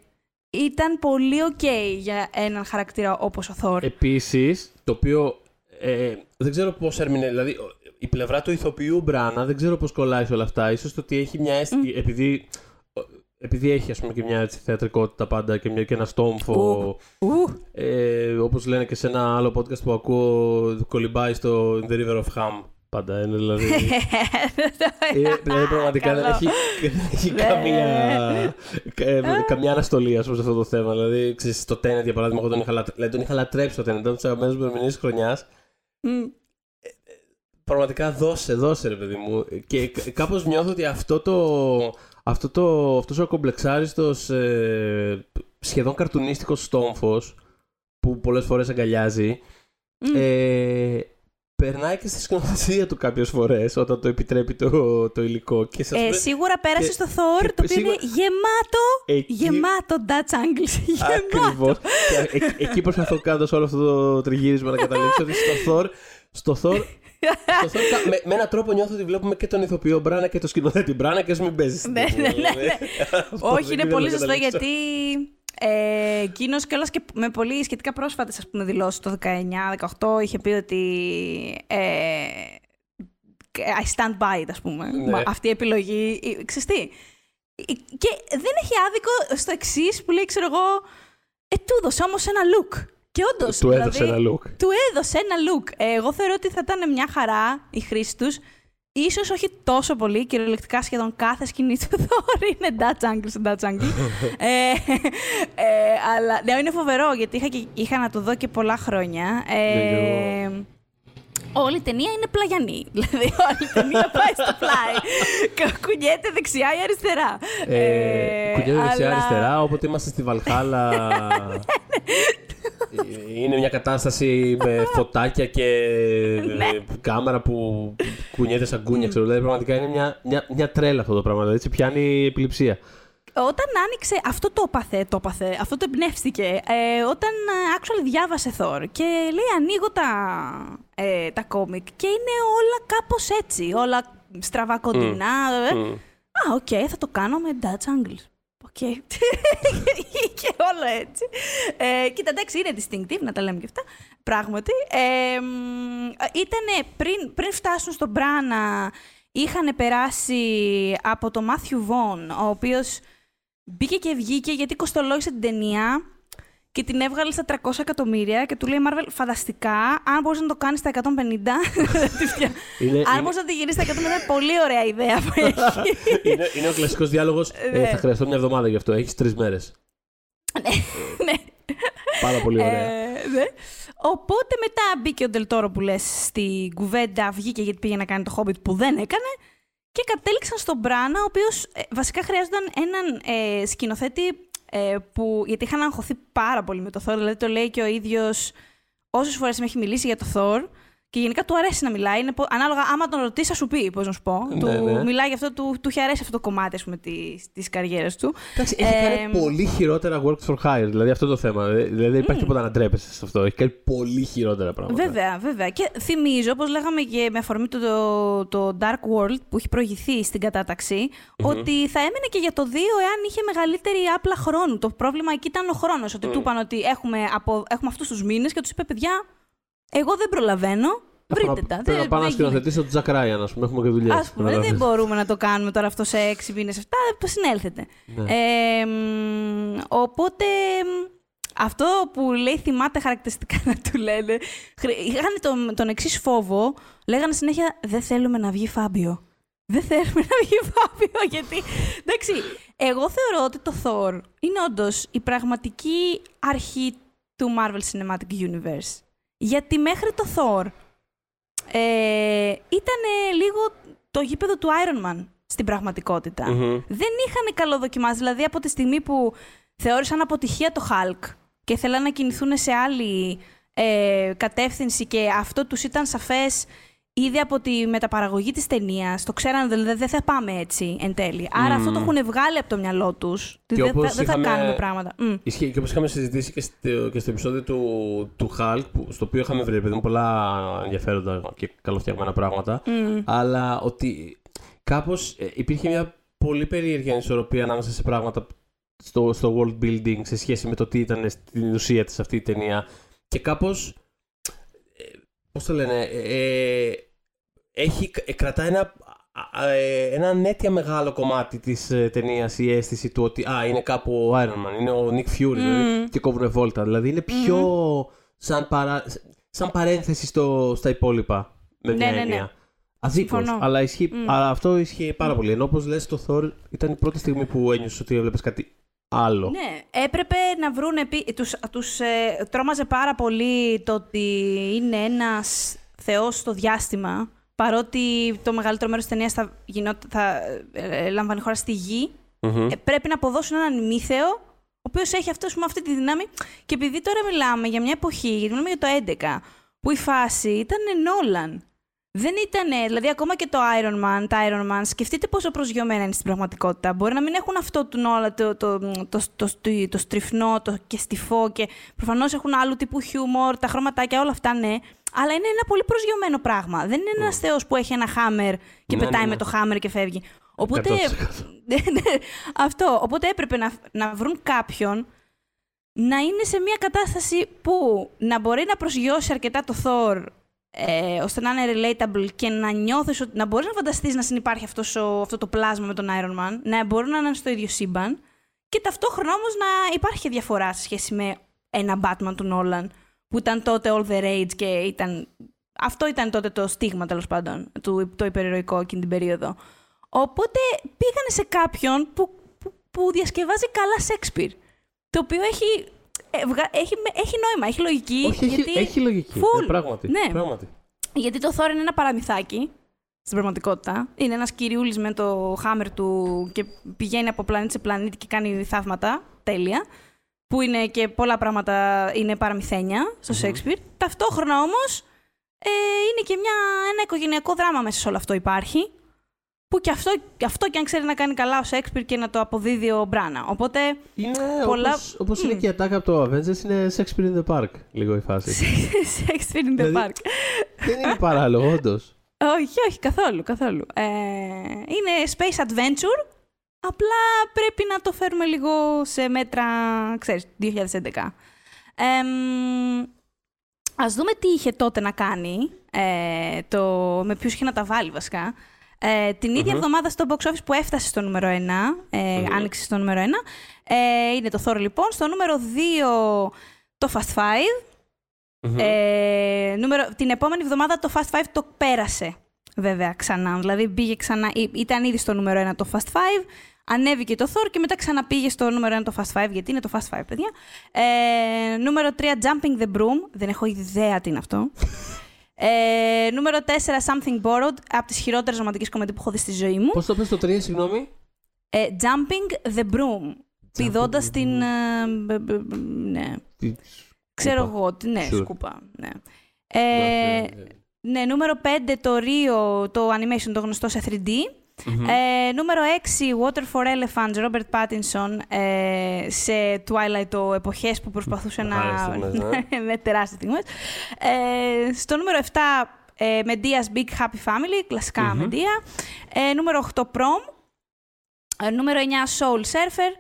ήταν πολύ ok για έναν χαρακτήρα όπως ο Θόρ. Επίσης, το οποίο ε, δεν ξέρω πώς ερμηνεύει. Δηλαδή, ο- η πλευρά του ηθοποιού Μπράνα δεν ξέρω πώς κολλάει σε όλα αυτά. Ίσως το ότι έχει μια αίσθηση. Επειδή, επειδή έχει ας πούμε, και μια έτσι, θεατρικότητα πάντα και, μια, και ένα στόμφο. Ου, Ε, Όπως λένε και σε ένα άλλο podcast που ακούω, κολυμπάει στο In the River of Ham. Πάντα είναι δηλαδή. [laughs] Ε, δηλαδή πραγματικά δεν Καλό. έχει, δεν έχει Ναι. καμία, ε, καμία αναστολή ας πούμε, σε αυτό το θέμα. Δηλαδή, ξέρεις, στο Tenet για παράδειγμα, εγώ τον είχα, λατρε... δηλαδή, τον είχα λατρέψει το Tenet, ήταν από τι αγαπημένε μου ερμηνείε χρονιάς. Μμ. Πραγματικά δώσε, δώσε ρε παιδί μου. Και κάπως νιώθω ότι αυτό το. Αυτό το, αυτός ο κομπλεξάριστος ε, σχεδόν καρτουνίστικος στόμφος που πολλές φορές αγκαλιάζει Μμ. ε, περνάει και στη σκηνοθεσία του κάποιες φορές όταν το επιτρέπει το, το υλικό και σας Ε, πούμε, σίγουρα πέρασε και- στο Thor, και το οποίο σίγουρα- είναι γεμάτο, εκεί, γεμάτο Dutch Angles. [laughs] γεμάτο. Ακριβώς. Και ε- εκεί προσπαθώ κάτω σε όλο αυτό το τριγύρισμα να καταλήξω ότι στο Thor, στο Thor, στο Thor κα- με, με έναν τρόπο νιώθω ότι βλέπουμε και τον ηθοποιό Μπράνα και τον σκηνοθέτη Μπράνα και ας μην παίζει στην Ναι, ταινία, ναι, ναι, δηλαδή. [laughs] Αυτό Όχι, δεν είναι ήθελα πολύ να σωστό καταλήξω. γιατί ε, εκείνος κιόλας και με πολύ σχετικά πρόσφατες δηλώσεις το 19-18 είχε πει ότι. Ε, I stand by it, ας πούμε. Ναι. Μα Αυτή η επιλογή. ε, Ξέρεις τι. Ε, Και δεν έχει άδικο στο εξής που λέει, ξέρω εγώ. Ε, του έδωσε όμως ένα look. Και όντως. Του έδωσε ένα look. Του έδωσε ένα look. Ε, εγώ θεωρώ ότι θα ήταν μια χαρά η χρήση τους. Ίσως όχι τόσο πολύ, κυριολεκτικά σχεδόν κάθε σκηνή του Thor είναι Dutch angle σε Dutch angle. [laughs] ε, ε, αλλά ναι, είναι φοβερό γιατί είχα, και, είχα να το δω και πολλά χρόνια. Ε, Ναι, και εγώ. όλη η ταινία είναι πλαγιανή. [laughs] Δηλαδή όλη η ταινία πάει στο πλάι. Και [laughs] κουνιέται δεξιά ή αριστερά. Ε, κουνιέται αλλά- δεξιά-αριστερά, όποτε είμαστε στη Βαλχάλα. Είναι μια κατάσταση με φωτάκια και Ναι. ε, κάμερα που κουνιέται σαν κούνια, ξέρω. Δηλαδή, πραγματικά είναι μια, μια, μια τρέλα αυτό το πράγμα. Δηλαδή, έτσι πιάνει επιληψία. Όταν άνοιξε, αυτό το έπαθε, το έπαθε, αυτό το εμπνεύστηκε, ε, όταν ε, actually διάβασε Thor και λέει ανοίγω τα, ε, τα κόμικ και είναι όλα κάπως έτσι, όλα στραβά κοντινά. ε. Μμ. Α, οκ, θα το κάνω με Dutch Angles. Οκ. [laughs] και όλο έτσι. Ε, κοίτα, εντάξει, είναι distinctive, να τα λέμε και αυτά. Πράγματι. Ε, μ, ήτανε πριν, πριν φτάσουν στον Μπράνα, είχαν περάσει από το Matthew Vaughn, ο οποίος μπήκε και βγήκε γιατί κοστολόγησε την ταινία και την έβγαλε στα 300 εκατομμύρια και του λέει Marvel, φανταστικά, αν μπορείς να το κάνεις στα 150, [laughs] τη φτιά- Είναι, αν είναι, μπορείς να τη γυρίσεις στα 150, είναι πολύ ωραία ιδέα που [laughs] έχει. είναι, είναι ο κλασικός διάλογος. Ναι. θα χρειαστώ μια εβδομάδα γι' αυτό. Έχεις τρεις μέρες. ναι. [laughs] Πάρα πολύ ωραία. Ε, ναι. Οπότε μετά μπήκε ο Ντελτόρο που λες στην κουβέντα, βγήκε γιατί πήγε να κάνει το Hobbit που δεν έκανε και κατέληξαν στον Μπράνα, ο οποίος ε, βασικά χρειάζονταν έναν ε, σκηνοθέτη ε, που, γιατί είχαν αγχωθεί πάρα πολύ με το Thor, δηλαδή το λέει και ο ίδιος όσες φορές με έχει μιλήσει για το Thor Και γενικά του αρέσει να μιλάει. Είναι, πο- ανάλογα, άμα τον ρωτήσει, θα σου πει, πώς να σου πω. Ναι, του, ναι. Μιλάει γι' αυτό, του, του έχει αρέσει αυτό το κομμάτι τη της, της καριέρας του. Εντάξει, έχει Ε, κάνει πολύ χειρότερα work for hire. Δηλαδή αυτό το θέμα. Ε, Δηλαδή δεν υπάρχει τίποτα να ντρέπεσαι σε αυτό. Έχει κάνει πολύ χειρότερα πράγματα. Βέβαια, βέβαια. Και θυμίζω, όπως λέγαμε και με αφορμή το, το, το Dark World που έχει προηγηθεί στην κατάταξη, ότι θα έμενε και για το 2 εάν είχε μεγαλύτερη άπλα χρόνου. Το πρόβλημα εκεί ήταν ο χρόνος. Ότι του είπαν ότι έχουμε, από, έχουμε αυτούς τους μήνες και τους είπε, παιδιά, εγώ δεν προλαβαίνω. Βρείτε τα. Πρέπει να πάω να σκηνοθετήσω τον Τζακ Ράιαν, ας πούμε. Έχουμε και δουλειές. Α πούμε, δεν μπορούμε να το κάνουμε τώρα αυτό σε έξι μήνες. Αυτά το συνέλθετε. Ναι. Ε, μ, οπότε μ, αυτό που λέει θυμάται χαρακτηριστικά να του λένε. χρ- Είχαν τον, τον εξής φόβο. Λέγανε συνέχεια Δεν θέλουμε να βγει Φάμπιο. Δεν θέλουμε να βγει Φάμπιο. [laughs] Γιατί. Εντάξει, εγώ θεωρώ ότι το Thor είναι όντως η πραγματική αρχή του Marvel Cinematic Universe. Γιατί μέχρι το Thor ε, ήταν λίγο το γήπεδο του Iron Man στην πραγματικότητα. Μμμ. Δεν είχαν καλοδοκιμάσει. Δηλαδή από τη στιγμή που θεώρησαν αποτυχία το Hulk και θέλαν να κινηθούν σε άλλη ε, κατεύθυνση και αυτό τους ήταν σαφές ήδη από τη μεταπαραγωγή της ταινίας. Το ξέραν, δηλαδή δεν θα πάμε έτσι εν τέλει. Άρα αυτό το έχουν βγάλει από το μυαλό τους. Και Δεν, όπως θα, δεν θα είχαμε- κάνουμε πράγματα. Μμ. Ισχύει και όπως είχαμε συζητήσει και στο, και στο επεισόδιο του, του Hulk, που, στο οποίο είχαμε βρει παιδί μου, πολλά ενδιαφέροντα και καλοφτιαγμένα πράγματα. Αλλά ότι κάπως υπήρχε μια πολύ περίεργη ανισορροπία ανάμεσα σε πράγματα στο, στο world building σε σχέση με το τι ήταν στην ουσία της αυτή η ταινία. Και κάπως. Πώς το λένε. ε, έχει, ε, κρατάει ένα, α, ε, ένα ανέτεια μεγάλο κομμάτι της ε, ταινίας η αίσθηση του ότι α, είναι κάπου ο Iron Man, είναι ο Nick Fury δηλαδή, και κόβουνε βόλτα. Δηλαδή είναι πιο σαν, παρά, σαν παρένθεση στο, στα υπόλοιπα με μια Ναι, ναι, ναι. έννοια. Αδίκως, Συμφωνώ. αλλά, ισχύει, αλλά αυτό ισχύει πάρα πολύ. Ενώ όπως λες το Thor ήταν η πρώτη στιγμή που ένιωσες ότι έβλεπες κάτι άλλο. Ναι, έπρεπε να βρουν. Επί... Τους, τους ε, τρόμαζε πάρα πολύ το ότι είναι ένας θεός στο διάστημα. Παρότι το μεγαλύτερο μέρος της ταινίας θα, γινόταν- θα ε, ε, λαμβάνει χώρα στη γη. Μμμ. Ε, πρέπει να αποδώσουν έναν ημίθεο, ο οποίος έχει αυτός με αυτή τη δύναμη. Και επειδή τώρα μιλάμε για μια εποχή, γιατί μιλάμε για το 11, που η φάση ήταν Νόλαν. Δεν ήταν, δηλαδή ακόμα και το Iron Man, τα Iron Man, σκεφτείτε πόσο προσγειωμένα είναι στην πραγματικότητα. Μπορεί να μην έχουν αυτό του Νόλα, το, το, το, το, το, το στριφνό το και στιφό και προφανώς έχουν άλλου τύπου χιούμορ, τα χρωματάκια, όλα αυτά ναι. Αλλά είναι ένα πολύ προσγειωμένο πράγμα. Δεν είναι ένας θεός που έχει ένα χάμερ και Ναι, πετάει ναι, με ναι. το χάμερ και φεύγει. Οπότε, 100%. [laughs] ναι, ναι, αυτό. Οπότε έπρεπε να, να βρουν κάποιον να είναι σε μια κατάσταση που να μπορεί να προσγειώσει αρκετά το Thor ε, ώστε να είναι relatable και να νιώθεις ότι να μπορείς να φανταστείς να συνεπάρχει αυτός ο, αυτό το πλάσμα με τον Iron Man, να μπορούν να είναι στο ίδιο σύμπαν και ταυτόχρονα όμως να υπάρχει και διαφορά σε σχέση με ένα Batman του Nolan που ήταν τότε all the rage και ήταν... Αυτό ήταν τότε το στίγμα τέλος πάντων, του, το υπερηρωικό εκείνη την περίοδο. Οπότε πήγανε σε κάποιον που, που, που διασκευάζει καλά Σέξπιρ. Το οποίο έχει, ε, βγα- έχει, έχει νόημα, έχει λογική. Όχι, έχει, γιατί, έχει λογική. Full. Ε, πράγματι. Ναι. πράγματι. γιατί το Thor είναι ένα παραμυθάκι στην πραγματικότητα. Είναι ένας κυριούλης με το χάμερ του και πηγαίνει από πλανήτη σε πλανήτη και κάνει θαύματα. Τέλεια. Που είναι και πολλά πράγματα είναι παραμυθένια στο Σέξπιρ. Ταυτόχρονα όμως ε, είναι και μια, ένα οικογενειακό δράμα μέσα σε όλο αυτό υπάρχει. Που και αυτό, και αυτό και αν ξέρει να κάνει καλά ο Σέξπιρ και να το αποδίδει ο Μπράνα. Οπότε Είναι Πολλά- όπως, όπως είναι και η ατάκα από το Avengers, είναι Shakespeare in the Park, λίγο η φάση. [laughs] Shakespeare in the Δηλαδή- Park. Δεν είναι παράλογο, όντως. όχι, όχι, καθόλου, καθόλου. Ε, είναι space adventure, απλά πρέπει να το φέρουμε λίγο σε μέτρα, ξέρεις, 2011. Ε, μ, ας δούμε τι είχε τότε να κάνει, ε, το, με ποιους είχε να τα βάλει βασικά. Ε, την ίδια εβδομάδα στο box office που έφτασε στο νούμερο 1, ε, Μμμ. άνοιξε στο νούμερο 1, ε, είναι το Thor λοιπόν. Στο νούμερο 2 το Fast Five, ε, νούμερο, την επόμενη εβδομάδα το Fast 5 το πέρασε βέβαια ξανά. Δηλαδή πήγε ξανά, ή- ήταν ήδη στο νούμερο 1 το Fast 5, ανέβηκε το Thor και μετά ξαναπήγε στο νούμερο 1 το Fast 5, γιατί είναι το Fast 5, παιδιά. Ε, νούμερο 3 Jumping the Broom, δεν έχω ιδέα τι είναι αυτό. [laughs] Ε, νούμερο 4 Something Borrowed, από τις χειρότερες ρομαντικές κομμέντια που έχω δει στη ζωή μου. Πώς το πες το 3, συγγνώμη; Ε, jumping the Broom, πηδώντας the την... ε, μπ- μπ- μπ- ναι. Τι- Ξέρω Σκούπα. εγώ, τι- ναι, Sure. σκούπα. Ναι. Ε, Εντάξει, Ναι, νούμερο 5 το Rio, το animation, το γνωστό σε 3D. Ε, νούμερο 6, Water for Elephants, Robert Pattinson, ε, σε Twilight το εποχές που προσπαθούσε να... ναι. με [laughs] τεράστιες στιγμές. Ε, στο νούμερο 7, ε, Media's Big Happy Family, κλασικά Medea. Ε, νούμερο 8, Prom. Ε, νούμερο 9, Soul Surfer.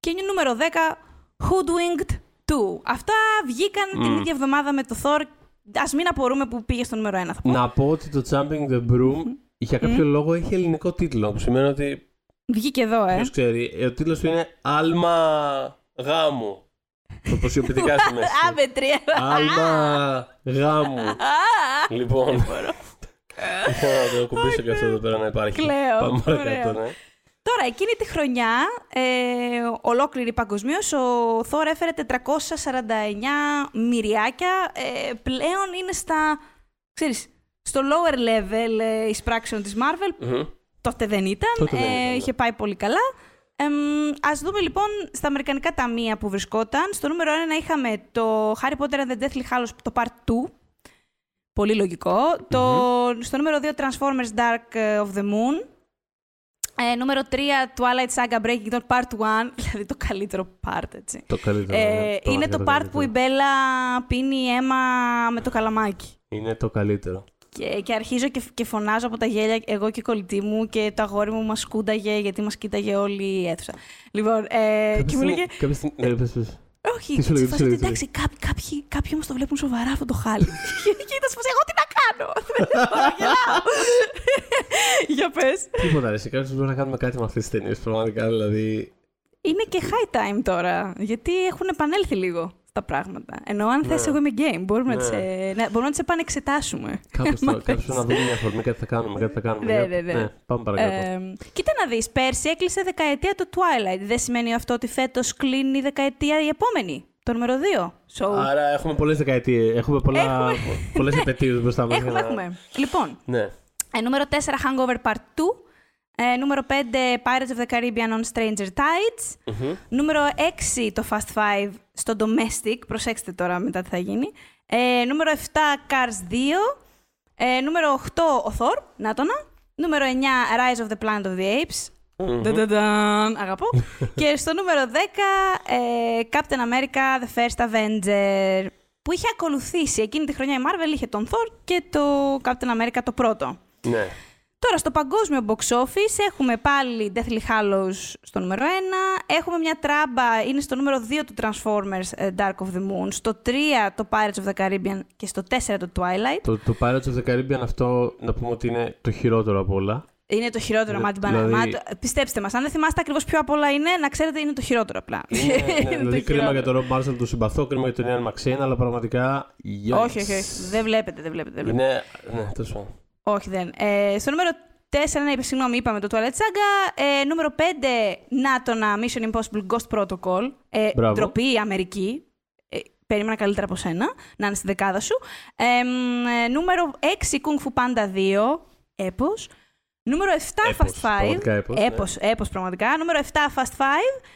Και νούμερο 10, Hoodwinked 2. Αυτά βγήκαν την ίδια εβδομάδα με το Thor. Ας μην απορούμε που πήγε στο νούμερο 1, θα πω. Να πω ότι το Jumping the Broom για κάποιο λόγο έχει ελληνικό τίτλο, που σημαίνει ότι Βγήκε εδώ, ε. Ποιος ξέρει, ε, ο τίτλος του είναι Άλμα Γάμου. Το προσιοποιητικά στη [laughs] μέση. Α, με τρία. Άλμα Γάμου. λοιπόν. Ήθελα να το κουμπίσω και αυτό εδώ πέρα να υπάρχει. Κλαίω. Πάμε Ωραίο. παρακάτω, ναι. Τώρα, εκείνη τη χρονιά, ε, ολόκληρη παγκοσμίως, ο Θόρ έφερε 449 μυριάκια. Ε, πλέον είναι στα, ξέρεις, στο lower level ε, εισπράξεων της Marvel. Μμμ. Τότε δεν ήταν. Τότε δεν ε, ήταν, ναι. είχε πάει πολύ καλά. Εμ, ας δούμε λοιπόν στα αμερικανικά ταμεία που βρισκόταν. Στο νούμερο 1 είχαμε το Harry Potter and the Deathly Hallows, το Part 2. Πολύ λογικό. Το, στο νούμερο 2 Transformers Dark of the Moon. Ε, νούμερο 3 Twilight Saga Breaking Dawn Part 1. [laughs] Δηλαδή το καλύτερο part, έτσι. Το καλύτερο. Ε, ναι, είναι το πραγματικά part που η Μπέλα πίνει αίμα με το καλαμάκι. Είναι το καλύτερο. Και, και αρχίζω και, και φωνάζω από τα γέλια εγώ και η κολλητή μου και το αγόρι μου μας σκούνταγε γιατί μας κοίταγε όλη η αίθουσα. Λοιπόν, ε, και μου λέγε, Κάποια στιγμή. Ναι, πες, πες. όχι, Τι σου λέγε, σε τι σου φάση, λέγε, τι εντάξει, κά- κάποιοι, κάποιοι όμως το βλέπουν σοβαρά αυτό το χάλι. [laughs] και ήταν σε φάση, εγώ τι να κάνω; [laughs] Γελάω. [laughs] Για πες. Τίποτα, ρε. Σε κάποιους μπορεί να κάνουμε κάτι με αυτές τις ταινίες. Πραγματικά δηλαδή. Είναι και high time τώρα, γιατί έχουν επανέλθει λίγο τα πράγματα. Ενώ αν θες Ναι. εγώ είμαι game, μπορούμε, να, Ναι. τις, ε, ναι, μπορούμε να τις επανεξετάσουμε. Κάπω Μα θα [laughs] κάποιος θες. να βρει μια αφορμή, κάτι θα κάνουμε. Κάτι θα κάνουμε. Ναι, Για- ναι, ναι. πάμε παρακάτω. Ε, κοίτα να δεις, πέρσι έκλεισε δεκαετία το Twilight. Δεν σημαίνει αυτό ότι φέτος κλείνει η δεκαετία η επόμενη, το νούμερο 2. So, Άρα έχουμε πολλές δεκαετίες. Έχουμε πολλά, Έχουμε. πολλές επαιτίους μπροστά μας. έχουμε, έχουμε. Λοιπόν, Ναι. ε, νούμερο 4 Hangover Part 2. Ε, νούμερο 5 Pirates of the Caribbean on Stranger Tides. Μμμ. Νούμερο 6 το Fast 5 στο Domestic. Προσέξτε τώρα μετά τι θα γίνει. Ε, νούμερο 7 Cars 2. Ε, νούμερο 8 ο Thor. Νάτονα. Νούμερο 9 Rise of the Planet of the Apes. Μμμ. Νταντανταν, αγαπώ. [laughs] και στο νούμερο 10 ε, Captain America The First Avenger. Που είχε ακολουθήσει εκείνη τη χρονιά η Marvel είχε τον Thor και το Captain America το πρώτο. Ναι. Τώρα, στο παγκόσμιο box office έχουμε πάλι Deathly Hallows στο νούμερο 1. Έχουμε μια τράμπα, είναι στο νούμερο 2 του Transformers ε, Dark of the Moon. Στο 3 το Pirates of the Caribbean και στο 4 το Twilight. Το, το Pirates of the Caribbean αυτό να πούμε ότι είναι το χειρότερο από όλα. Είναι το χειρότερο Ναι, μάτι δηλαδή- μπανάνα. Πιστέψτε μας, αν δεν θυμάστε ακριβώς ποιο απ' όλα είναι, να ξέρετε είναι το χειρότερο απλά. Είναι, [laughs] ναι, Είναι το δηλαδή κρίμα για χειρότερο. τον Rob Marshall του συμπαθώ, κρίμα για τον Ian McShane, αλλά πραγματικά. yikes. Όχι, όχι, όχι. Δεν βλέπετε, δεν βλέπετε. Δεν βλέπετε. Είναι. Ναι, τόσο. πάντων. Όχι, δεν. Ε, στο νούμερο 4, ναι, συγγνώμη, είπαμε το Toilet Saga. Ε, νούμερο 5, Νάτονα Mission Impossible Ghost Protocol. Ε, Μπράβο. ντροπή Αμερική. Ε, περίμενα καλύτερα από σένα, να είναι στη δεκάδα σου. Ε, μ, ε, νούμερο 6, Kung Fu Panda 2. Έπος. Νούμερο 7, Έπος, Fast 5. πραγματικά έπος, ναι. έπος, έπος πραγματικά. Νούμερο 7, Fast 5.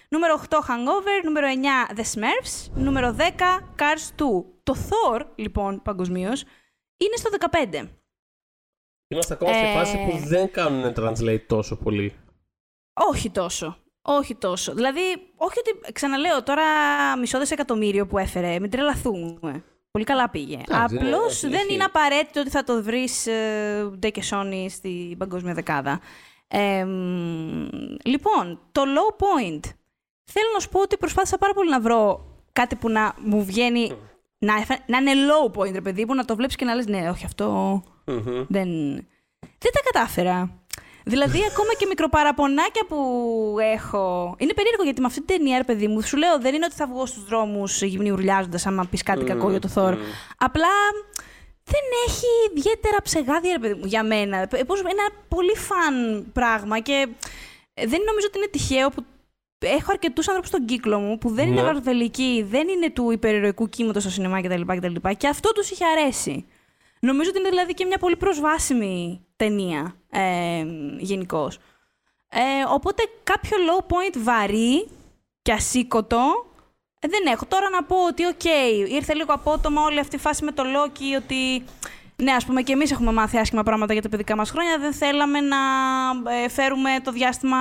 Νούμερο 8, Hangover. Νούμερο 9, The Smurfs. Νούμερο 10, Cars 2. Το Thor, λοιπόν, παγκοσμίως, είναι στο 15. Είμαστε ακόμα σε Ε, φάση που δεν κάνουν translate τόσο πολύ. Όχι τόσο. Όχι τόσο. Δηλαδή, όχι ότι. Ξαναλέω τώρα μισό δισεκατομμύριο που έφερε. Μην τρελαθούμε. Πολύ καλά πήγε. Εντάξει, είναι- Απλώς έχει- δεν έχει. είναι απαραίτητο ότι θα το βρεις ντε και Sony στην παγκόσμια δεκάδα. Ε, μ, λοιπόν, το low point. Θέλω να σου πω ότι προσπάθησα πάρα πολύ να βρω κάτι που να μου βγαίνει. Να, εφα- να είναι low point, ρε παιδί, που να το βλέπεις και να λες ναι, όχι αυτό. Μμμ. Δεν, δεν τα κατάφερα. Δηλαδή, [laughs] ακόμα και μικροπαραπονάκια που έχω. Είναι περίεργο γιατί με αυτή την ταινία, ρε παιδί μου, σου λέω δεν είναι ότι θα βγω στους δρόμους γυμνιουρλιάζοντα άμα πεις κάτι κακό για το Θόρ. Απλά δεν έχει ιδιαίτερα ψεγάδια, ρε παιδί μου, για μένα. Ε, Πώς, ένα πολύ φαν πράγμα και ε, δεν νομίζω ότι είναι τυχαίο που έχω αρκετούς άνθρωπους στον κύκλο μου που δεν είναι Ναι. μαρβελικοί, δεν είναι του υπερηρωικού κύματος στο σινεμά κτλ. κτλ. Και αυτό τους είχε αρέσει. Νομίζω ότι είναι δηλαδή και μια πολύ προσβάσιμη ταινία ε, γενικώς. Ε, οπότε κάποιο low point βαρύ και ασήκωτο ε, δεν έχω. Τώρα να πω ότι, οκ, ήρθε λίγο απότομα όλη αυτή η φάση με το Loki, ότι ναι, ας πούμε και εμείς έχουμε μάθει άσχημα πράγματα για τα παιδικά μας χρόνια. Δεν θέλαμε να ε, φέρουμε το διάστημα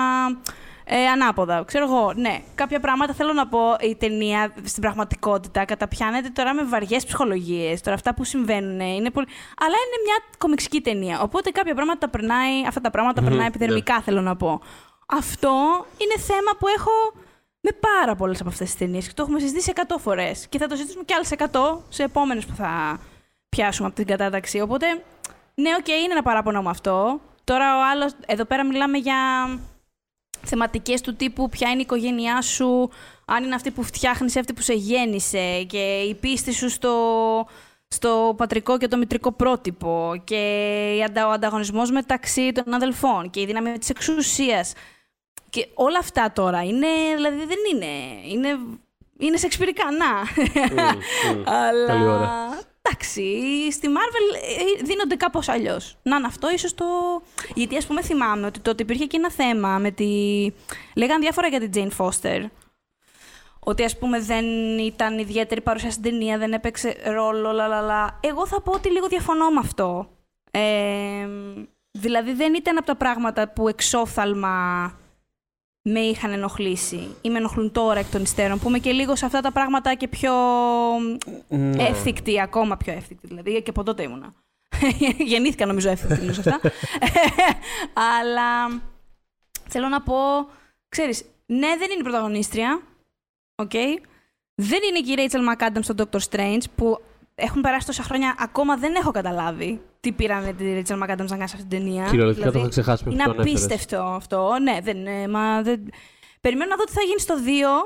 ε, ανάποδα. Ξέρω εγώ, ναι. Κάποια πράγματα θέλω να πω. Η ταινία στην πραγματικότητα καταπιάνεται τώρα με βαριές ψυχολογίες. Τώρα αυτά που συμβαίνουν είναι πολύ. Αλλά είναι μια κομιξική ταινία. Οπότε κάποια πράγματα τα περνάει, αυτά τα πράγματα περνάει επιδερμικά, ναι. θέλω να πω. Αυτό είναι θέμα που έχω με πάρα πολλές από αυτές τις ταινίες και το έχουμε συζητήσει 100 φορές. Και θα το συζητήσουμε κι άλλες 100 σε επόμενες που θα πιάσουμε από την κατάταξη. Οπότε, ναι, οκ, okay, είναι ένα παράπονο με αυτό. Τώρα το άλλο, εδώ πέρα μιλάμε για θεματικές του τύπου ποια είναι η οικογένειά σου, αν είναι αυτή που φτιάχνεις, αυτή που σε γέννησε και η πίστη σου στο, στο πατρικό και το μητρικό πρότυπο και ο ανταγωνισμός μεταξύ των αδελφών και η δύναμη της εξουσίας. Και όλα αυτά τώρα είναι, δηλαδή δεν είναι, είναι, είναι σεξπυρικά, να. Mm, mm. Αλλά εντάξει, στη Marvel ε, δίνονται κάπως αλλιώς. Να είναι αυτό ίσως το... Γιατί ας πούμε θυμάμαι ότι τότε υπήρχε και ένα θέμα με τη... Λέγαν διάφορα για την Jane Foster. Ότι ας πούμε δεν ήταν ιδιαίτερη παρουσία στην ταινία, δεν έπαιξε ρόλο, λαλαλα. Εγώ θα πω ότι λίγο διαφωνώ με αυτό. Ε, δηλαδή δεν ήταν από τα πράγματα που εξόφθαλμα με είχαν ενοχλήσει ή με ενοχλούν τώρα εκ των υστέρων, που είμαι και λίγο σε αυτά τα πράγματα και πιο ναι. εύθικτη, ακόμα πιο εύθικτη δηλαδή, και από τότε ήμουνα. [laughs] Γεννήθηκα νομίζω εύθικτη λίγο σε αυτά. [laughs] Αλλά θέλω να πω, ξέρεις, ναι δεν είναι η πρωταγωνίστρια, okay? δεν είναι και η Rachel McAdams στο Doctor Strange, που έχουν περάσει τόσα χρόνια, ακόμα δεν έχω καταλάβει τι πήραν τη Ρίτσαρ Μακάνταμ να κάνει αυτή την ταινία. Κυριολεκτικά δηλαδή, το έχω ξεχάσει Είναι απίστευτο αυτό. Ναι, δεν, μα, δεν... Περιμένω να δω τι θα γίνει στο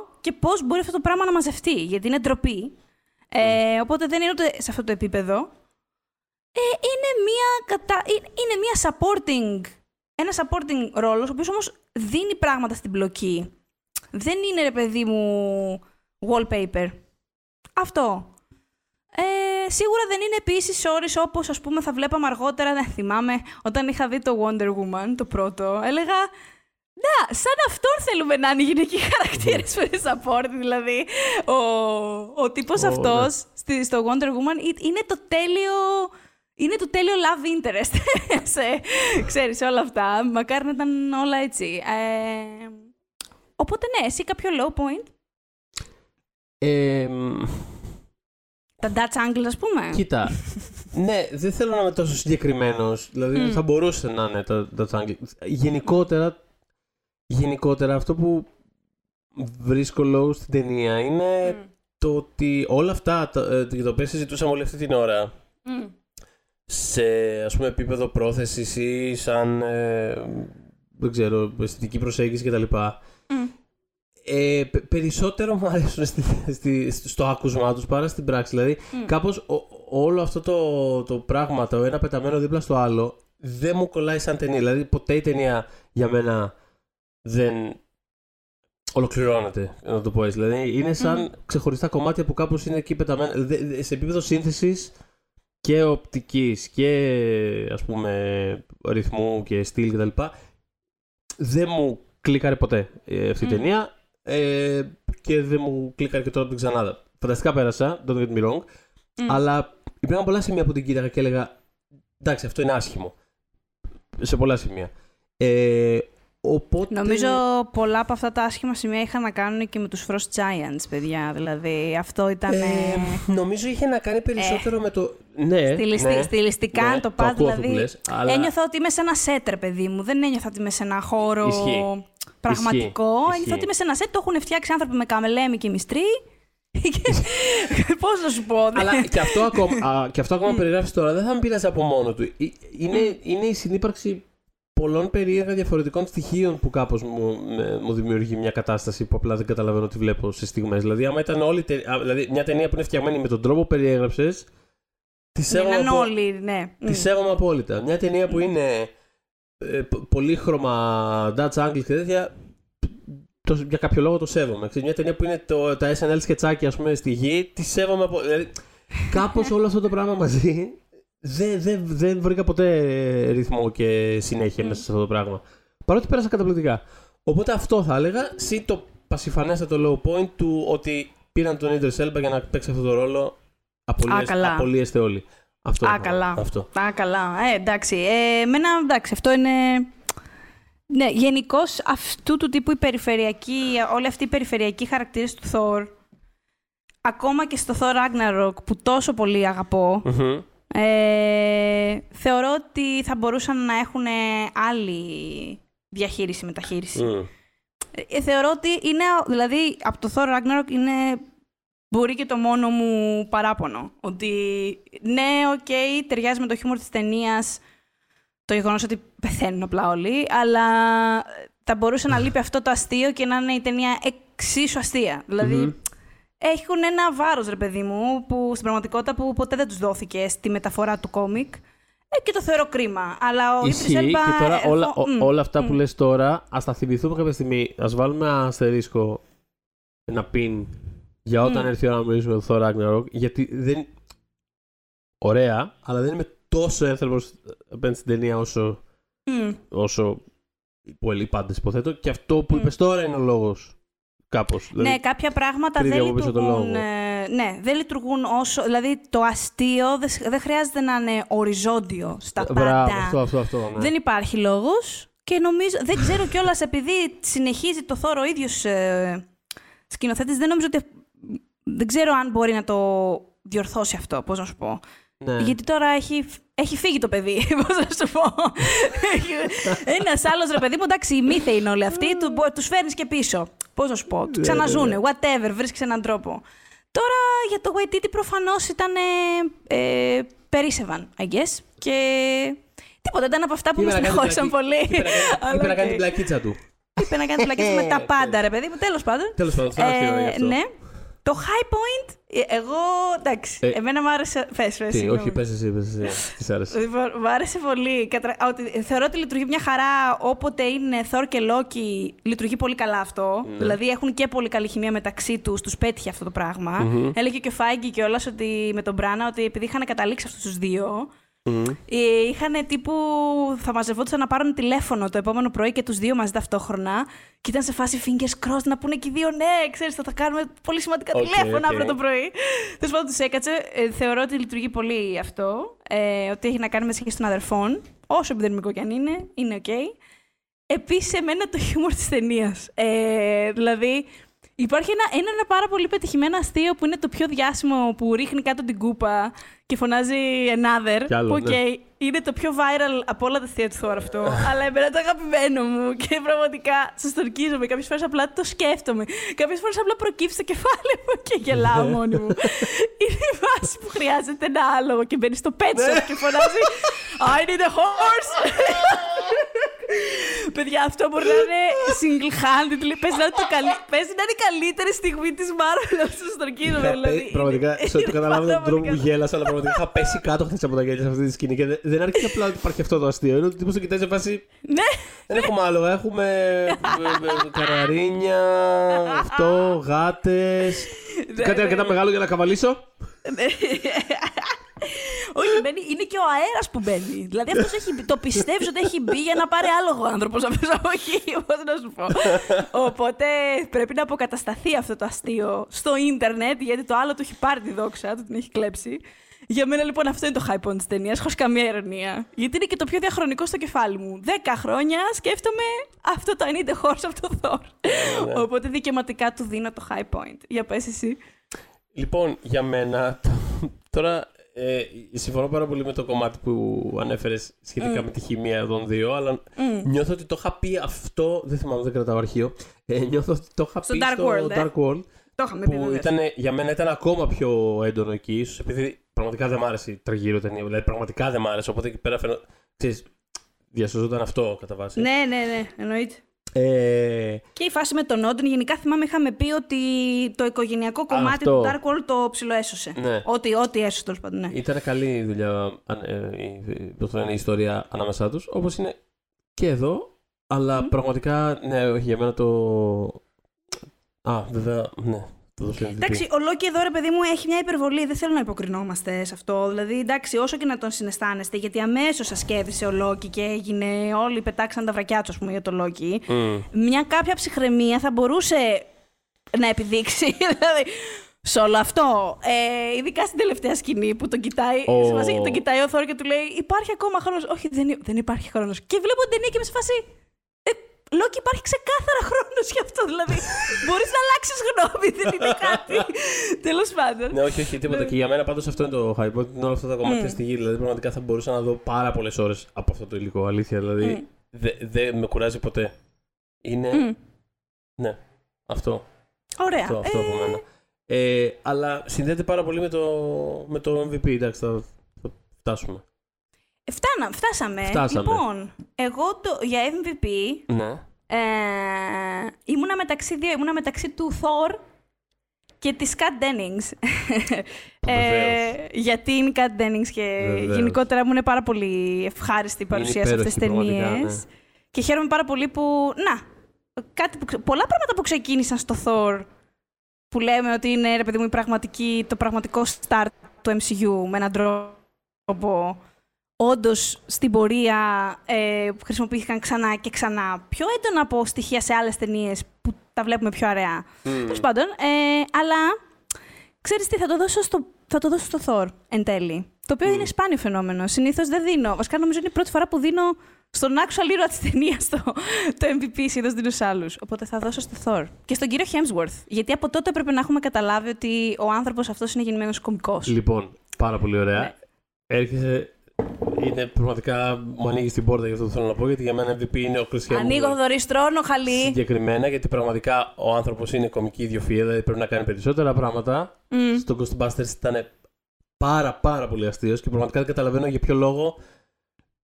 2 και πώς μπορεί αυτό το πράγμα να μαζευτεί. Γιατί είναι ντροπή. Ε, οπότε δεν είναι ούτε σε αυτό το επίπεδο. Ε, είναι μία, κατα... Ε, είναι μία supporting, ένα supporting ρόλος, ο οποίος όμως δίνει πράγματα στην πλοκή. Δεν είναι, ρε παιδί μου, wallpaper. Αυτό. Ε, σίγουρα δεν είναι επίσης όρει όπως ας πούμε θα βλέπαμε αργότερα. Δεν θυμάμαι όταν είχα δει το Wonder Woman, το πρώτο. Έλεγα. Να, σαν αυτόν θέλουμε να είναι οι γυναικοί χαρακτήρες που είναι support. Δηλαδή, ο, ο τύπος oh, αυτός ναι. στο Wonder Woman είναι το τέλειο. Είναι το τέλειο love interest. [laughs] σε, ξέρεις, όλα αυτά. Μακάρι να ήταν όλα έτσι. Ε, οπότε, ναι, εσύ κάποιο low point; Ε, τα Dutch Angle, ας πούμε. Κοίτα. ναι, δεν θέλω να είμαι τόσο συγκεκριμένος. Δηλαδή, θα μπορούσε να είναι τα Dutch Angle. Γενικότερα, γενικότερα αυτό που βρίσκω λόγο στην ταινία είναι το ότι όλα αυτά ε, για τα οποία συζητούσαμε όλη αυτή την ώρα σε ας πούμε επίπεδο πρόθεσης ή σαν ε, δεν ξέρω, αισθητική προσέγγιση κτλ ε, περισσότερο μου αρέσουν στη, στη, στο άκουσμά τους παρά στην πράξη. Δηλαδή, mm. κάπως όλο αυτό το, το πράγμα, το ένα πεταμένο δίπλα στο άλλο, δεν μου κολλάει σαν ταινία. Δηλαδή, ποτέ η ταινία για μένα δεν ολοκληρώνεται, να το πω έτσι. Δηλαδή, είναι σαν mm. ξεχωριστά κομμάτια που κάπως είναι εκεί πεταμένα. Σε επίπεδο σύνθεσης και οπτικής και ας πούμε ρυθμού και στυλ κτλ. Δεν μου κλικάρει ποτέ ε, αυτή η ταινία. Ε, και δεν μου κλικάρει και τώρα την ξανάδα. Φανταστικά πέρασα, don't get me wrong. Αλλά υπήρχαν πολλά σημεία που την κοίταγα και έλεγα Εντάξει, αυτό είναι άσχημο. Σε πολλά σημεία. Ε, οπότε... Νομίζω πολλά από αυτά τα άσχημα σημεία είχαν να κάνουν και με τους Frost Giants, παιδιά. Δηλαδή, αυτό ήταν... Ε, νομίζω είχε να κάνει περισσότερο με το... Ναι, Στιλιστι... ναι Στιλιστικά, ναι, το πας, δηλαδή... Λες, αλλά... Ένιωθα ότι είμαι σε ένα σέτρε, παιδί μου. Δεν ένιωθα ότι είμαι σε ένα χώρο... Ισχύει πραγματικό. Ένιωθα ότι είμαι σε ένα σετ, το έχουν φτιάξει άνθρωποι με καμελέμι και μυστρή. [laughs] Πώς να σου πω. Ναι. Αλλά και αυτό ακόμα, και αυτό ακόμα περιγράφεις τώρα δεν θα με πειράζει από μόνο του. Είναι, είναι η συνύπαρξη πολλών περίεργα διαφορετικών στοιχείων που κάπως μου, μου δημιουργεί μια κατάσταση που απλά δεν καταλαβαίνω τι βλέπω σε στιγμές. Δηλαδή, άμα ήταν όλη, δηλαδή, μια ταινία που είναι φτιαγμένη με τον τρόπο που περιέγραψες. Τη σέβομαι, όλοι, ναι. Τη σέβομαι απόλυτα. Μια ταινία που είναι ε, πολύχρωμα Dutch Angle και τέτοια, το, για κάποιο λόγο το σέβομαι. Ξέρεις, μια ταινία που είναι το, τα SNL σκετσάκια ας πούμε, στη γη, τη σέβομαι. Από, δηλαδή, κάπως όλο αυτό το πράγμα μαζί δεν, δεν, δεν βρήκα ποτέ ρυθμό και συνέχεια μέσα σε αυτό το πράγμα. Παρότι πέρασα καταπληκτικά. Οπότε αυτό θα έλεγα. Συ το πασιφανέστατο low point του ότι πήραν τον Ιντερ Σέλμπα για να παίξει αυτό το ρόλο. Απολύεστε όλοι. Αυτό. Α, καλά. Αυτό. Α, καλά. Ε, εντάξει. Ε, εμένα, εντάξει, αυτό είναι... Ναι, γενικώς αυτού του τύπου η περιφερειακή, όλοι αυτοί οι περιφερειακοί χαρακτήρες του Thor, ακόμα και στο Thor Ragnarok που τόσο πολύ αγαπώ, Μμμ. ε, θεωρώ ότι θα μπορούσαν να έχουν άλλη διαχείριση, μεταχείριση. Μμ. Ε, θεωρώ ότι είναι, δηλαδή, από το Thor Ragnarok είναι, μπορεί και το μόνο μου παράπονο. Ότι, ναι, οκ, ταιριάζει με το χιούμορ της ταινίας το γεγονός ότι πεθαίνουν απλά όλοι, αλλά θα μπορούσε να λείπει αυτό το αστείο και να είναι η ταινία εξίσου αστεία. Δηλαδή, Μμμ. έχουν ένα βάρος, ρε παιδί μου, που στην πραγματικότητα που ποτέ δεν τους δόθηκε στη μεταφορά του κόμικ. Ε, και το θεωρώ κρίμα. Αλλά ο Ισχύει Idris και Elba, τώρα εγώ- όλα, ο- μ, όλα αυτά μ. που λες τώρα, ας τα θυμηθούμε κάποια στιγμή. Ας βάλουμε ένα αστερίσκο, ένα pin, για όταν Μμ. έρθει η ώρα να μιλήσουμε για το Thor Ragnarok, γιατί δεν... Ωραία, αλλά δεν είμαι τόσο ένθερμος απέναντι στην ταινία όσο, Μ. όσο οι πολλοί πάντες υποθέτω. Και αυτό που Μμ. είπες τώρα είναι ο λόγος. Κάπως. Ναι, Δηλαδή, κάποια πράγματα κρύβει δεν από πίσω το λειτουργούν. λόγο. ε, ναι, δεν λειτουργούν όσο. Δηλαδή, το αστείο δεν, σ- δεν χρειάζεται να είναι οριζόντιο στα πάντα. Μπράβο, αυτό, αυτό, αυτό. Ναι. Δεν υπάρχει λόγος. Και νομίζω. Δεν ξέρω κιόλας, επειδή συνεχίζει το θόρο ο ίδιος ε, σκηνοθέτης, δεν νομίζω ότι. Δεν ξέρω αν μπορεί να το διορθώσει αυτό, πώς να σου πω. Ναι. Γιατί τώρα έχει, έχει φύγει το παιδί, [laughs] πώς να σου πω. Ένας άλλος ρε παιδί μου, εντάξει, οι μύθοι είναι όλοι αυτοί, του τους φέρνεις και πίσω. Πώς να σου πω, τους Ναι, ξαναζούνε, ναι, ναι. whatever, βρίσκεις έναν τρόπο. Τώρα για το Waititi προφανώς ήταν. Ε, ε, περίσευαν, I guess. Και. Τίποτα, ήταν από αυτά που Είπε με να κάνει στεναχώρησαν πλακί- πολύ. είπε να κάνει- Αλλά Είπε να κάνει οκ. την πλακίτσα του. Είπε να κάνει πλάκες με τα [laughs] πάντα, ρε παιδί μου. Τέλος πάντων. Τέλος πάντων, θα έρθει η ώρα γι' αυτό. ναι. Το high point, ε, εγώ εντάξει. Ε, εμένα μου άρεσε. Πες, πες, Τι, συγγνώμη. όχι, πες εσύ, πες εσύ. Της άρεσε. Λοιπόν, μου άρεσε πολύ. Κατρα... Ότι, θεωρώ ότι λειτουργεί μια χαρά όποτε είναι Thor και Loki. Λειτουργεί πολύ καλά αυτό. Ναι. Δηλαδή έχουν και πολύ καλή χημεία μεταξύ τους. Τους πέτυχε αυτό το πραγμα Μμμ. Έλεγε και ο Feige κιόλας ότι με τον Branagh ότι επειδή είχαν καταλήξει αυτούς τους δύο. Μμ. Ε, είχαν τύπου. θα μαζευόντουσαν να πάρουν τηλέφωνο το επόμενο πρωί και τους δύο μαζί ταυτόχρονα. Και ήταν σε φάση fingers crossed να πούνε και οι δύο ναι, ξέρεις, θα τα κάνουμε πολύ σημαντικά Οκ, τηλέφωνα οκ. αύριο το πρωί. Τέλος πάντων, τους έκατσε. Ε, θεωρώ ότι λειτουργεί πολύ αυτό. Ε, ότι έχει να κάνει με σχέση των αδερφών. Όσο επιδερμικό κι αν είναι, είναι οκ. Επίσης, εμένα το χιούμορ της ταινίας. Ε, δηλαδή, υπάρχει ένα, είναι ένα πάρα πολύ πετυχημένο αστείο που είναι το πιο διάσημο που ρίχνει κάτω την κούπα και φωνάζει another. Κι άλλο, που, οκ, ναι. είναι το πιο viral από όλα τα αστεία του Thor αυτό. αλλά εμένα το αγαπημένο μου και πραγματικά σας το ορκίζομαι. Κάποιες φορές απλά το σκέφτομαι. Κάποιες φορές απλά προκύψει στο κεφάλι μου και γελάω μόνη μου. [laughs] είναι η φάση που χρειάζεται ένα άλογο και μπαίνει στο pet shop και φωνάζει [laughs] I need a horse! [laughs] Παιδιά, αυτό μπορεί να είναι single-handed. Πες να, είναι το καλύ... Πες να είναι η καλύτερη στιγμή της Marvel. Αυτό στο ορκίζομαι, Είχα δηλαδή. πέ- Πραγματικά, σε ό,τι Είναι καταλάβω πάρα τον τρόπο πολύ που καλό. γέλασα, αλλά πραγματικά είχα πέσει κάτω χθες από τα γέλια σε αυτή τη σκηνή. Και δεν, δεν αρκεί απλά ότι υπάρχει αυτό το αστείο. Είναι ότι τύπος το κοιτάζει σε φάση. Ναι, Δεν έχουμε άλογα. Έχουμε ε, ε, καραρίνια, αυτό, γάτες. Κάτι αρκετά μεγάλο για να καβαλήσω. Όχι, μπαίνει, είναι και ο αέρας που μπαίνει. Δηλαδή αυτός έχει, το πιστεύεις ότι έχει μπει για να πάρει άλογο άνθρωπος από όχι, πώς να σου πω. Οπότε πρέπει να αποκατασταθεί αυτό το αστείο στο ίντερνετ, γιατί το άλλο του έχει πάρει τη δόξα, του την έχει κλέψει. Για μένα λοιπόν αυτό είναι το high point της ταινίας, χωρίς καμία ερμηνεία. Γιατί είναι και το πιο διαχρονικό στο κεφάλι μου. Δέκα χρόνια σκέφτομαι αυτό το I need a horse από το Thor. Οπότε δικαιωματικά του δίνω το high point. Για πες εσύ. Λοιπόν, για μένα, [laughs] τώρα ε, συμφωνώ πάρα πολύ με το κομμάτι που ανέφερες σχετικά με τη χημεία των δύο, αλλά νιώθω ότι το είχα πει αυτό. Δεν θυμάμαι, δεν κρατάω αρχείο. Ε, νιώθω ότι το είχα Στο πει Dark στο World, ε. Dark World. Το είχαμε πει. Που βεβαίως. ήταν, για μένα ήταν ακόμα πιο έντονο εκεί, ίσως επειδή πραγματικά δεν μ' άρεσε η τραγύρω ταινία. Δηλαδή, πραγματικά δεν μ' άρεσε. Οπότε εκεί πέρα φαίνω. Ξέρεις, διασώζονταν αυτό κατά βάση. Ναι, ναι, ναι, εννοείται. Ε, Και η φάση με τον Όντιν, γενικά θυμάμαι είχαμε πει ότι το οικογενειακό κομμάτι αυτό. του Dark World το ψιλοέσωσε. Ναι. Ό,τι, ό,τι έσωσε τέλος πάντων, ναι. Ήταν καλή η δουλειά, αν- ε, η, πώς το λένε, η ιστορία ανάμεσά τους, όπως είναι και εδώ, αλλά πραγματικά, ναι, όχι, για μένα το... Α, βέβαια, ναι, το δώσω MVP. Εντάξει, ο Λόκι εδώ ρε παιδί μου έχει μια υπερβολή. Δεν θέλω να υποκρινόμαστε σε αυτό. Δηλαδή, εντάξει, όσο και να τον συναισθάνεστε, γιατί αμέσως σας κέρδισε ο Λόκι και έγινε. Όλοι πετάξαν τα βρακιά τους, ας πούμε, για το Λόκι. Μμ. Μια κάποια ψυχραιμία θα μπορούσε να επιδείξει. [laughs] δηλαδή, σε όλο αυτό. Ε, ειδικά στην τελευταία σκηνή που τον κοιτάει, Ω. σε φάση, τον κοιτάει ο Θόρ και του λέει Υπάρχει ακόμα χρόνος. Όχι, δεν, υ- δεν υπάρχει χρόνος. Και βλέπω την ταινία και με σε φάση. Ε, Λόκι, υπάρχει ξεκάθαρα χρόνος γι' αυτό. Δηλαδή, [laughs] μπορείς να αλλάξεις γνώμη, δεν είναι [laughs] κάτι. Τέλος πάντων. Ναι, όχι, όχι, τίποτα. και για μένα πάντως αυτό είναι το hype. Ότι είναι όλα αυτά τα κομμάτια στη γη. Δηλαδή, πραγματικά θα μπορούσα να δω πάρα πολλές ώρες από αυτό το υλικό. Αλήθεια. Δηλαδή, Μμ. δεν δε με κουράζει ποτέ. Είναι. Μμ. Ναι, αυτό. Ωραία. Αυτό, αυτό Ε, από μένα. Ε, αλλά συνδέεται πάρα πολύ με το, με το MVP. Εντάξει, θα, θα φτάσουμε. Φτάνα, φτάσαμε. Φτάσαμε. Λοιπόν, εγώ το, για MVP Ναι. ε, ήμουνα μεταξύ δύο. Ήμουνα μεταξύ του Thor και της Kat Dennings. [laughs] Βεβαίως. γιατί είναι η Kat Dennings και Βεβαίως. γενικότερα μου είναι πάρα πολύ ευχάριστη η παρουσία σε αυτές τις υπέροχη, ταινίες. πραγματικά, ναι. Και χαίρομαι πάρα πολύ που, να, κάτι που, ξε- πολλά πράγματα που ξεκίνησαν στο Thor που λέμε ότι είναι, ρε παιδί μου, η πραγματική, το πραγματικό start του MCU με έναν τρόπο όντως στην πορεία ε, που χρησιμοποιήθηκαν ξανά και ξανά πιο έντονα από στοιχεία σε άλλες ταινίες που τα βλέπουμε πιο αραιά. Μμ. Τέλος πάντων, ε, αλλά ξέρεις τι, θα το δώσω στο, θα το δώσω στο Thor εν τέλει. Το οποίο είναι σπάνιο φαινόμενο. Συνήθως δεν δίνω. Βασικά νομίζω είναι η πρώτη φορά που δίνω στον actual ήρωα της ταινίας το, το MVP. Συνήθως δίνω σε άλλους. Οπότε θα δώσω στο Thor. Και στον κύριο Hemsworth. Γιατί από τότε έπρεπε να έχουμε καταλάβει ότι ο άνθρωπος αυτός είναι γεννημένος κωμικός. Λοιπόν, πάρα πολύ ωραία. Ναι. Έρχεσαι. Είναι πραγματικά. Μου ανοίγει την πόρτα για αυτό που θέλω να πω. Γιατί για μένα MVP είναι ο Christian Ανοίγω Bale. δωριστρώνω, χαλί. Συγκεκριμένα γιατί πραγματικά ο άνθρωπος είναι κομική ιδιοφυα, δηλαδή πρέπει να κάνει περισσότερα πράγματα. Μμ. Στο Ghostbusters ήταν πάρα πάρα πολύ αστείος και πραγματικά δεν καταλαβαίνω για ποιο λόγο.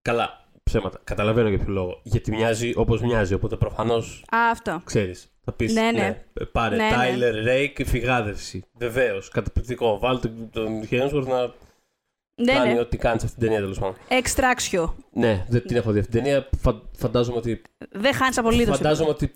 Καλά, ψέματα. Καταλαβαίνω για ποιο λόγο. Γιατί μοιάζει όπως μοιάζει. Οπότε προφανώς Α, αυτό. ξέρεις. Θα πεις. Ναι, ναι. πάρε Ναι, ναι. Tyler Rake φυγάδευση. Βεβαίως. Καταπληκτικό. Βάλτε τον, τον Hemsworth να Ναι, κάνει ναι. ό,τι κάνει σε αυτήν την ταινία τέλος πάντων. Εξτράξιο. Ναι, δεν την έχω δει αυτή την ταινία. Φα- φαντάζομαι ότι Δεν χάνεις απολύτω. Φαντάζομαι ότι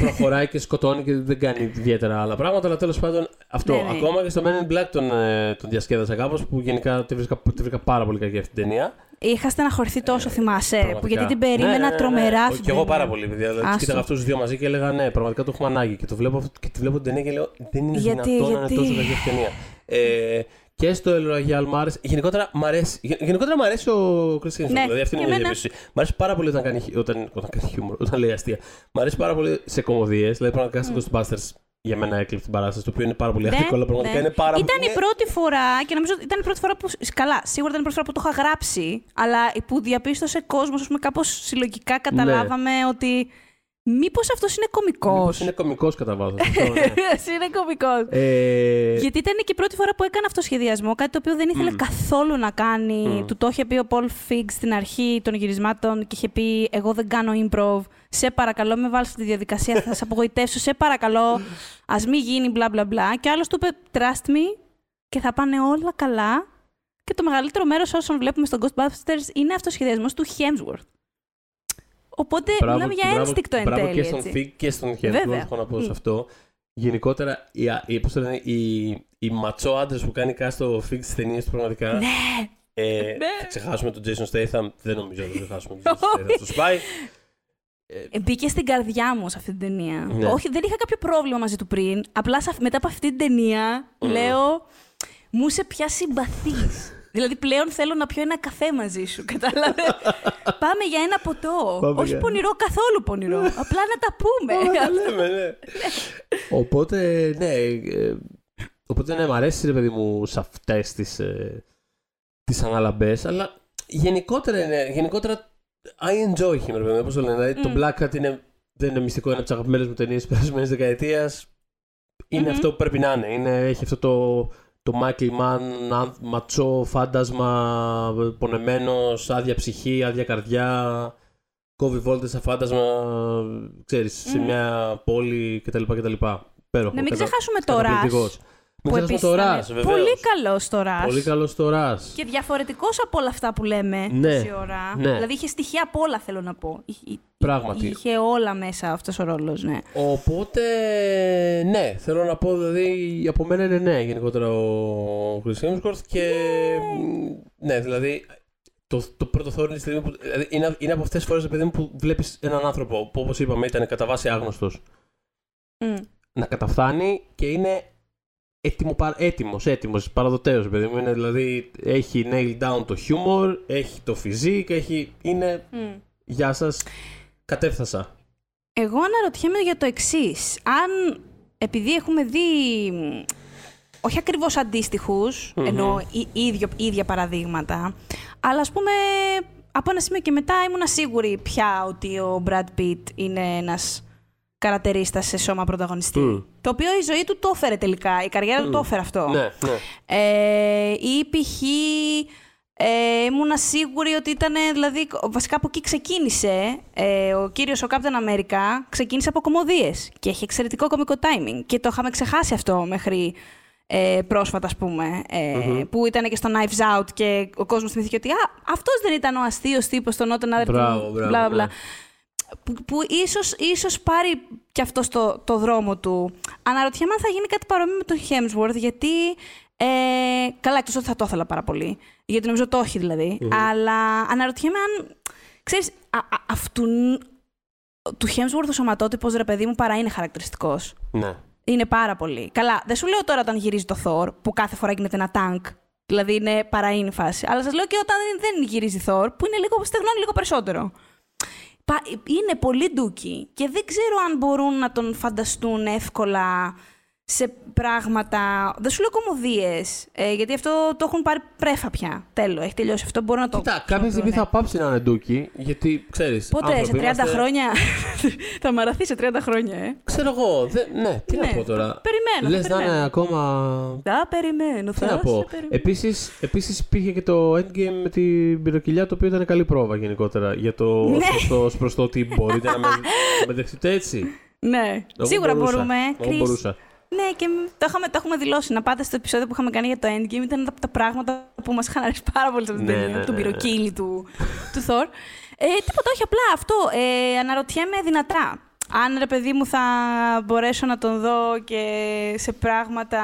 προχωράει και σκοτώνει και δεν κάνει ιδιαίτερα άλλα πράγματα, αλλά τέλος πάντων αυτό. Ναι, ναι. Ακόμα και στο Men in Black τον, ε, τον διασκέδασα κάπως που γενικά τη βρήκα, τη βρήκα πάρα πολύ κακή αυτή την ταινία. Είχα στεναχωρηθεί τόσο, θυμάσαι. Που Πραγματικά. γιατί την περίμενα Ναι, ναι, ναι, ναι. τρομερά. Ο- αυτή Και την εγώ ταινία. πάρα πολύ, παιδιά. Δηλαδή, Άστο. κοίταγα αυτούς τους δύο μαζί και έλεγα Ναι, πραγματικά το έχουμε ανάγκη. Και, το βλέπω, αυτό- και τη βλέπω την ταινία και λέω Δεν είναι Γιατί, δυνατόν να γιατί; είναι τόσο κακή αυτή η ταινία. Ε, και στο El Royale μ' άρεσε. Γενικότερα μ' αρέσει, γε- γενικότερα μ' αρέσει ο Chris Hemsworth. Ναι, δηλαδή αυτή είναι και η εμένα. εντύπωση. Μ' αρέσει πάρα πολύ όταν κάνει, χι- όταν, όταν κάνει χιούμορ, όταν λέει αστεία. Μ' αρέσει πάρα πολύ σε κομμωδίες. Δηλαδή πραγματικά στο Ghostbusters για μένα έκλειψε την παράστασης, το οποίο είναι πάρα πολύ Ναι, αστείο, αλλά πραγματικά ναι. είναι πάρα Ήταν πολύ. η πρώτη φορά και νομίζω ότι ήταν η πρώτη φορά που. Καλά, σίγουρα ήταν η πρώτη φορά που το είχα γράψει, αλλά που διαπίστωσε κόσμος, ας πούμε, κάπως συλλογικά καταλάβαμε ότι. Μήπως αυτός είναι κωμικός; Ναι. Μήπως είναι κωμικός κατά βάθος. [laughs] είναι κωμικός. ε, Γιατί ήταν και η πρώτη φορά που έκανε αυτοσχεδιασμό, κάτι το οποίο δεν ήθελε καθόλου να κάνει. Μμ. Του το είχε πει ο Paul Figgs στην αρχή των γυρισμάτων και είχε πει: Εγώ δεν κάνω improv. Σε παρακαλώ, με βάλεις στη διαδικασία, θα σε απογοητεύσω. Σε παρακαλώ, ας μην γίνει μπλα μπλα μπλα. Και άλλος του είπε: Trust me και θα πάνε όλα καλά. Και το μεγαλύτερο μέρος όσων βλέπουμε στο Ghostbusters είναι αυτοσχεδιασμός του Hemsworth. Οπότε Μπράβο- μιλάμε για μπράβο- ένστικτο εν Μπράβο τέλει. και στον έτσι. Φιγκ και στον Χέμsworth, Βέβαια. έχω να πω σε Μμ. αυτό. Γενικότερα, οι, οι, πώς το λένε, οι, οι ματσό άντρε που κάνει κάστο στο Φιγκ στις ταινίες του πραγματικά. Ναι, Ε, Ναι. Θα ξεχάσουμε τον Jason Statham. Δεν νομίζω ότι θα ξεχάσουμε τον Jason Statham. Στο Spy. Ε, Μπήκε στην καρδιά μου σε αυτή την ταινία. Ναι. Όχι, δεν είχα κάποιο πρόβλημα μαζί του πριν. Απλά σε αυ- μετά από αυτή την ταινία λέω. Μου σε πια συμπαθεί. Δηλαδή πλέον θέλω να πιω ένα καφέ μαζί σου. [laughs] Κατάλαβες; Πάμε για ένα ποτό. Πάμε Όχι για- πονηρό, καθόλου πονηρό. Απλά να τα πούμε. Όλα τα λέμε, ναι. Οπότε, ναι. ε, Οπότε, ναι, μ' αρέσει, ρε παιδί μου, σε αυτές τις ε, τις αναλαμπές, αλλά γενικότερα, είναι, γενικότερα I enjoy him, ρε παιδί μου, όπως το λένε. Δηλαδή, το Μμ. Black Hat είναι, δεν είναι μυστικό, είναι από τις αγαπημένες μου ταινίες της περασμένης δεκαετίας. Είναι Μμμ. αυτό που πρέπει να είναι. είναι έχει αυτό το, το Michael Mann, αν- ματσό, φάντασμα, πονεμένος, άδεια ψυχή, άδεια καρδιά. Κόβει βόλτες σαν φάντασμα, ξέρεις, σε Μμμ. μια πόλη κτλ. κτλ. Υπέροχο. να μην κατα- ξεχάσουμε το Rush. καταπληκτικός. Μην Που ξεχάσουμε επίσης το ήταν Rush, βεβαίως. Πολύ καλός το Rush. Πολύ καλός το Rush. Και διαφορετικός από όλα αυτά που λέμε Ναι, τόση ώρα. ναι. Δηλαδή είχε στοιχεία από όλα, θέλω να πω. Είχε- Πράγματι. Είχε όλα μέσα αυτός ο ρόλος, ναι. Οπότε, ναι, θέλω να πω, δηλαδή, από μένα είναι ναι, γενικότερα ο Chris Hemsworth και, ναι, δηλαδή, το, το πρώτο Thor είναι, η στιγμή που, δηλαδή, είναι, είναι από αυτές τις φορές, παιδί μου, που βλέπεις έναν άνθρωπο που, όπως είπαμε, ήταν κατά βάση άγνωστος, Μμ. να καταφθάνει και είναι έτοιμο, πα- έτοιμος, έτοιμος, παραδοτέος, παιδί μου. Είναι, δηλαδή, έχει nail down το humor, έχει το physique, έχει, είναι, Μμ. γεια σας, κατέφθασα. Εγώ αναρωτιέμαι για το εξής. Αν επειδή έχουμε δει μ, όχι ακριβώς ενώ ή- ίδιο, ίδια παραδείγματα, αλλά ας πούμε από ένα σημείο και μετά ήμουν σίγουρη πια ότι ο Brad Pitt είναι ένας καρατερίστα σε σώμα πρωταγωνιστή. Μμ. Το οποίο η ζωή του το έφερε τελικά. Η καριέρα του το έφερε αυτό. Ναι, ναι. Ε, ή π.χ. Ε, ήμουνα σίγουρη ότι ήταν, δηλαδή, βασικά από εκεί ξεκίνησε. Ε, ο κύριος ο Captain America ξεκίνησε από κομμωδίες και έχει εξαιρετικό κομικό timing. Και το είχαμε ξεχάσει αυτό μέχρι ε, πρόσφατα, ας πούμε, ε, που ήταν και στο Knives Out και ο κόσμος θυμήθηκε ότι «Α, αυτός δεν ήταν ο αστείος τύπος στον Νότον Άδερ Μπράβο, του μπράβο, μπλα, μπλα». Ναι. Που, που ίσως, ίσως πάρει και αυτό στο, το δρόμο του. Αναρωτιέμαι αν θα γίνει κάτι παρόμοιο με τον Hemsworth, γιατί ε, καλά, εκτός ότι θα το ήθελα πάρα πολύ. Γιατί νομίζω το έχει δηλαδή. Αλλά αναρωτιέμαι αν. Ξέρεις, α, α, αυτού του Hemsworth ο σωματότυπος, ρε παιδί μου, παρά είναι χαρακτηριστικός. ναι. Είναι πάρα πολύ. Καλά, δεν σου λέω τώρα όταν γυρίζει το Thor, που κάθε φορά γίνεται ένα tank. Δηλαδή είναι παρά είναι η φάση. Αλλά σας λέω και όταν δεν γυρίζει Thor, που είναι λίγο, στεγνώνει λίγο περισσότερο. Πα- Είναι πολύ ντούκι και δεν ξέρω αν μπορούν να τον φανταστούν εύκολα σε πράγματα. Δεν σου λέω κομμωδίες. γιατί αυτό το έχουν πάρει πρέφα πια. Τέλος, έχει τελειώσει αυτό. Μπορούν να το. Κοίτα, κάποια στιγμή θα πάψει να είναι ντούκι, γιατί ξέρεις, Πότε, σε 30 άνθρωποι είμαστε- χρόνια; [laughs] θα μαραθεί σε 30 χρόνια, ε. Ξέρω εγώ, δε, ναι, τι Ναι, να πω τώρα. περιμένω, Λες θα να είναι περιμένω. ακόμα Θα περιμένω, Τι θα να σε πω. περιμένω. Επίσης, επίσης υπήρχε και το endgame με την πυροκυλιά, το οποίο ήταν καλή πρόβα γενικότερα. Για το ως Ναι. προς το, ως προς το ότι μπορείτε να με, [laughs] να με δεχτείτε έτσι. Ναι, Εγώ σίγουρα μπορούσα. μπορούμε. Εγώ Chris. μπορούσα. Ναι, και το, είχαμε, το έχουμε δηλώσει. Να πάτε στο επεισόδιο που είχαμε κάνει για το Endgame. Ήταν από τα πράγματα που μας είχαν αρέσει πάρα πολύ σε αυτή την Ναι, ταινία. ναι, του ναι, πυροκύλι του, του Thor. Ε, τίποτα, όχι απλά αυτό. Ε, αναρωτιέμαι δυνατά. Αν ρε παιδί μου θα μπορέσω να τον δω και σε πράγματα.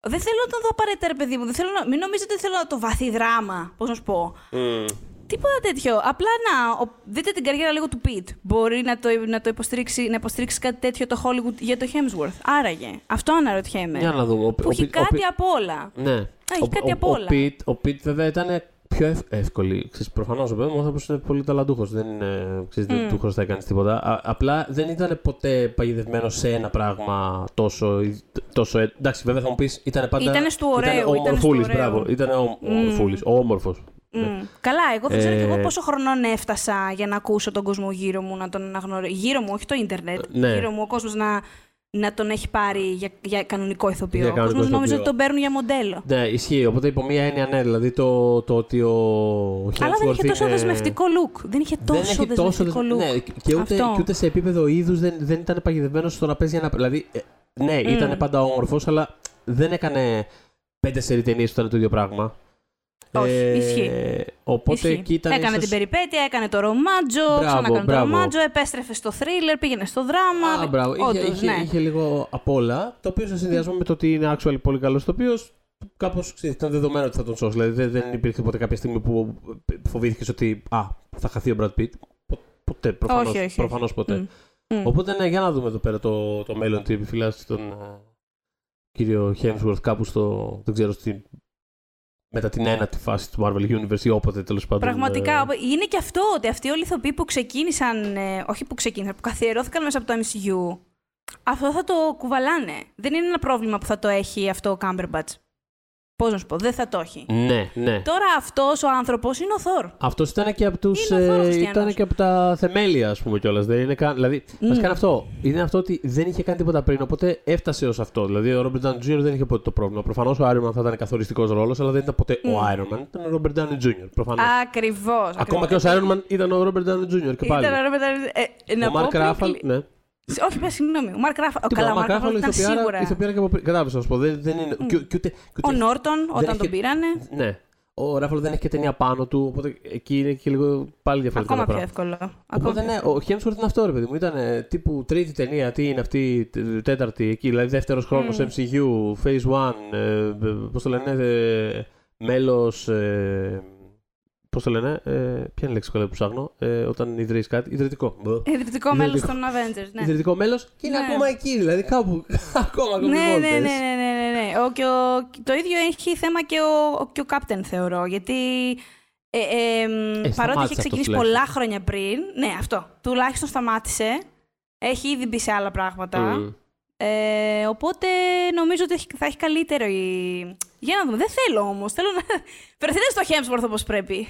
Δεν θέλω να τον δω απαραίτητα, ρε παιδί μου. Δεν θέλω να... Μην νομίζετε ότι θέλω να το βαθύ δράμα. Πώς να σου πω; Μμμ. Τίποτα τέτοιο. Απλά να ο- δείτε την καριέρα λίγο του Πιτ. Μπορεί να το, να το υποστηρίξει, να υποστηρίξει κάτι τέτοιο το Hollywood για το Hemsworth. Άραγε. Αυτό αναρωτιέμαι. Για να δούμε. Ο, Που ο έχει Πιτ- ο κάτι Πιτ- από όλα. Ναι. έχει ο, κάτι ο, απ' ο όλα. Πιτ, ο Πιτ βέβαια ήταν πιο ευ, εύκολη. Ξέρεις, προφανώς ο παιδί μου άνθρωπος είναι πολύ ταλαντούχος. Δεν είναι, ξέρεις, δεν του χρωστάει κανείς τίποτα. Α, απλά δεν ήταν ποτέ παγιδευμένος σε ένα πράγμα τόσο... τόσο ε- εντάξει, βέβαια θα μου πεις, ήταν πάντα... Ήτανε στου ωραίου, Ήταν ο ήτανε στου Ομορφούλης, ωραίου. μπράβο. Ήταν ο, ο Ομορφούλης, ο όμορφος. Μμ. Καλά, εγώ δεν ξέρω κι εγώ Ε, πόσο χρονών έφτασα για να ακούσω τον κόσμο γύρω μου να τον αναγνωρίσω. Γύρω μου, όχι το ίντερνετ. Ναι. Γύρω μου ο κόσμος να, να τον έχει πάρει για, για κανονικό ηθοποιό. Για ο κανονικό κόσμο νόμιζε ηθοποιό. ότι τον παίρνουν για μοντέλο. Ναι, ισχύει. Οπότε υπό μία έννοια, ναι, δηλαδή το, το ότι ο Αλλά δεν Hemsworth είχε τόσο είναι- δεσμευτικό look. Δεν είχε τόσο δεν έχει τόσο δεσμευτικό δεσμε- look. Ναι, και ούτε, Αυτό. και ούτε σε επίπεδο είδους δεν, δεν ήταν παγιδευμένος στο να παίζει ένα. Δηλαδή, ε, ναι, ήταν πάντα όμορφος, αλλά δεν έκανε πέντε σερι ταινίες που ήταν το ίδιο πράγμα. Όχι, ισχύει. Οπότε Ισχύει. εκεί ήταν. έκανε ίσως- την περιπέτεια, έκανε το ρομάτζο, Μπράβο, ξανακάνε το μπράβο. ρομάτζο, επέστρεφε στο θρίλερ, πήγαινε στο δράμα. Α, μπράβο. Είχε, Όντως, είχε, ναι. είχε λίγο απ' όλα. Το οποίο σε συνδυασμό με το ότι είναι actually πολύ καλός το οποίο κάπω ήταν δεδομένο ότι θα τον σώσει. Δηλαδή δεν, δεν υπήρχε ποτέ κάποια στιγμή που φοβήθηκε ότι α, θα χαθεί ο Brad Pitt. Πο- Ποτέ, προφανώς, όχι, όχι, όχι. προφανώς ποτέ. Μμ. Μμ. Οπότε ναι, για να δούμε εδώ πέρα το, το μέλλον τι επιφυλάσσει τον ε, κύριο Hemsworth κάπου στο, δεν ξέρω, στη, μετά την ένατη φάση του Marvel Universe ή όποτε τέλος πάντων. Πραγματικά, ε, οπό- είναι και αυτό ότι αυτοί όλοι οι ηθοποιοί που ξεκίνησαν, ε, όχι που ξεκίνησαν, που καθιερώθηκαν μέσα από το MCU, αυτό θα το κουβαλάνε. Δεν είναι ένα πρόβλημα που θα το έχει αυτό ο Cumberbatch. Πώς να σου πω, δεν θα το έχει. Ναι, ναι. Τώρα αυτός ο άνθρωπος είναι ο Θόρ. Αυτός ήταν και από τους, Είναι ο Θόρος ε, Χριστιανός. ήταν και από τα θεμέλια, ας πούμε κιόλας. Δεν είναι καν. Δηλαδή, Mm. βασικά είναι αυτό. Είναι αυτό ότι δεν είχε κάνει τίποτα πριν, οπότε έφτασε ως αυτό. Δηλαδή, ο Robert Downey Jr. δεν είχε ποτέ το πρόβλημα. Προφανώς ο Iron Man θα ήταν καθοριστικός ρόλος, αλλά δεν ήταν ποτέ ο Mm. Iron Man. Ήταν ο Robert Downey Jr. Προφανώς. Ακριβώς. Ακόμα και ως Iron Man ήταν ο Robert Downey Jr. και πάλι. Ήταν ρε παιδιά, ε, να ο πω Mark πριν Ruffalo. κλει- Ναι. Όχι, πες, συγγνώμη. Ο Μαρκ Ράφαλ. Τίποτα, Καλά, ο ο Μαρκ Ράφαλ ήταν ηθοποιάρα- σίγουρα. ηθοποιάρα και από πριν. Κατάλαβες να σου πω. Δεν, δεν είναι. Και, και ούτε, και Ο ούτε- Νόρτον, όταν είχε- τον πήρανε. Ναι. Ο Ράφαλο δεν έχει και ταινία πάνω του, οπότε εκεί είναι και λίγο πάλι διαφορετικό. Ακόμα το πιο πράγμα. εύκολο. Ακόμα Οπότε πιο ναι, ο Hemsworth είναι αυτό ρε παιδί μου. Ήταν ε, τύπου τρίτη ταινία, τι είναι αυτή, τε- τέταρτη εκεί, δηλαδή δεύτερος χρόνος Mm. MCU, Phase 1, ε, πώς το λένε, ε, μέλος. Ε, Πώς το λένε, ε, ποια είναι η λέξη που ψάχνω, ε, όταν ιδρύεις κάτι. Ιδρυτικό. Ιδρυτικό μέλος των Avengers. Ναι. Ιδρυτικό μέλος και είναι ναι. ακόμα εκεί, δηλαδή κάπου. [laughs] ακόμα ναι, ναι, ναι, ναι, ναι, ναι, ναι. Ο, και ο, το ίδιο έχει θέμα και ο, και ο Captain, θεωρώ. Γιατί ε, ε, ε παρότι είχε ξεκινήσει πολλά χρόνια πριν. Ναι, αυτό. Τουλάχιστον σταμάτησε. Έχει ήδη μπει σε άλλα πράγματα. Mm. Ε, οπότε νομίζω ότι θα έχει καλύτερο η. Για να δούμε. Δεν θέλω όμως. Θέλω να. Φερθείτε στο Χέμσπορθ όπως πρέπει.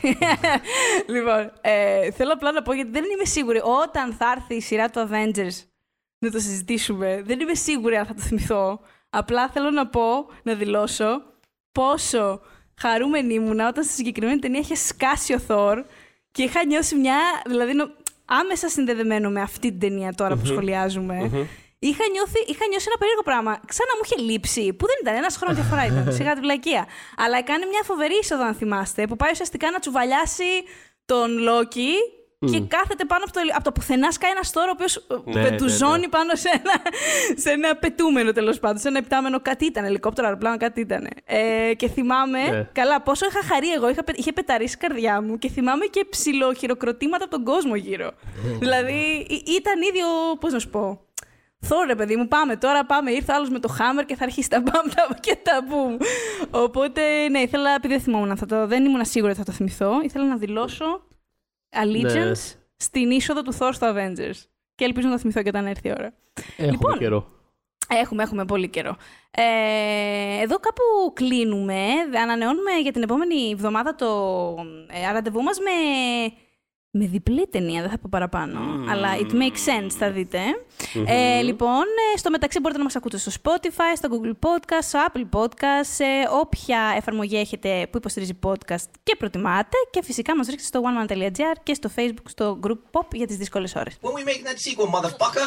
[laughs] λοιπόν, ε, θέλω απλά να πω γιατί δεν είμαι σίγουρη. Όταν θα έρθει η σειρά του Avengers να το συζητήσουμε, δεν είμαι σίγουρη αν θα το θυμηθώ. Απλά θέλω να πω, να δηλώσω πόσο χαρούμενη ήμουνα όταν στη συγκεκριμένη ταινία είχε σκάσει ο Θόρ και είχα νιώσει μια. Δηλαδή, άμεσα συνδεδεμένο με αυτή την ταινία τώρα που σχολιαζουμε Είχα, νιώθει, είχα νιώσει ένα περίεργο πράγμα. Ξανά μου είχε λείψει, που δεν ήταν ένας χρόνος διαφορά ήταν. [laughs] Σιγά τη βλακεία. Αλλά έκανε μια φοβερή είσοδο, αν θυμάστε, που πάει ουσιαστικά να τσουβαλιάσει τον Λόκι και κάθεται πάνω από το, από το πουθενά σκάει ένα στόρο ο οποίος ναι, ναι, πετουζώνει ναι. πάνω σε ένα, σε ένα πετούμενο τέλος πάντων. Σε ένα επιτάμενο κάτι ήταν, ελικόπτερο, αεροπλάνο, κάτι ήταν. Ε, και θυμάμαι. Ναι. Καλά, πόσο είχα χαρεί εγώ, είχα, είχε πεταρίσει η καρδιά μου και θυμάμαι και ψιλοχειροκροτήματα από τον κόσμο γύρω. δηλαδή ήταν ίδιο, πώς να σου πω. Θόρε, παιδί μου, πάμε τώρα, πάμε. Ήρθε άλλος με το χάμερ και θα αρχίσει τα μπαμ και τα μπουμ. Οπότε, ναι, ήθελα, επειδή δεν θυμόμουν αυτό το, δεν ήμουν σίγουρη ότι θα το θυμηθώ, ήθελα να δηλώσω allegiance ναι. στην είσοδο του Thor στο Avengers. Και ελπίζω να το θυμηθώ και όταν έρθει η ώρα. Έχουμε λοιπόν, καιρό. Έχουμε, έχουμε πολύ καιρό. Ε, εδώ κάπου κλείνουμε. Ανανεώνουμε για την επόμενη εβδομάδα το ε, ραντεβού μας με με διπλή ταινία, δεν θα πω παραπάνω. Αλλά it makes sense, θα δειτε Ε, λοιπόν, ε, στο μεταξύ μπορείτε να μας ακούτε στο Spotify, στο Google Podcast, στο Apple Podcast, σε όποια εφαρμογή έχετε που υποστηρίζει podcast και προτιμάτε. Και φυσικά μας βρίσκεται στο oneman.gr και στο Facebook, στο Group Pop για τις δύσκολες ώρες. When we make that sequel, motherfucker!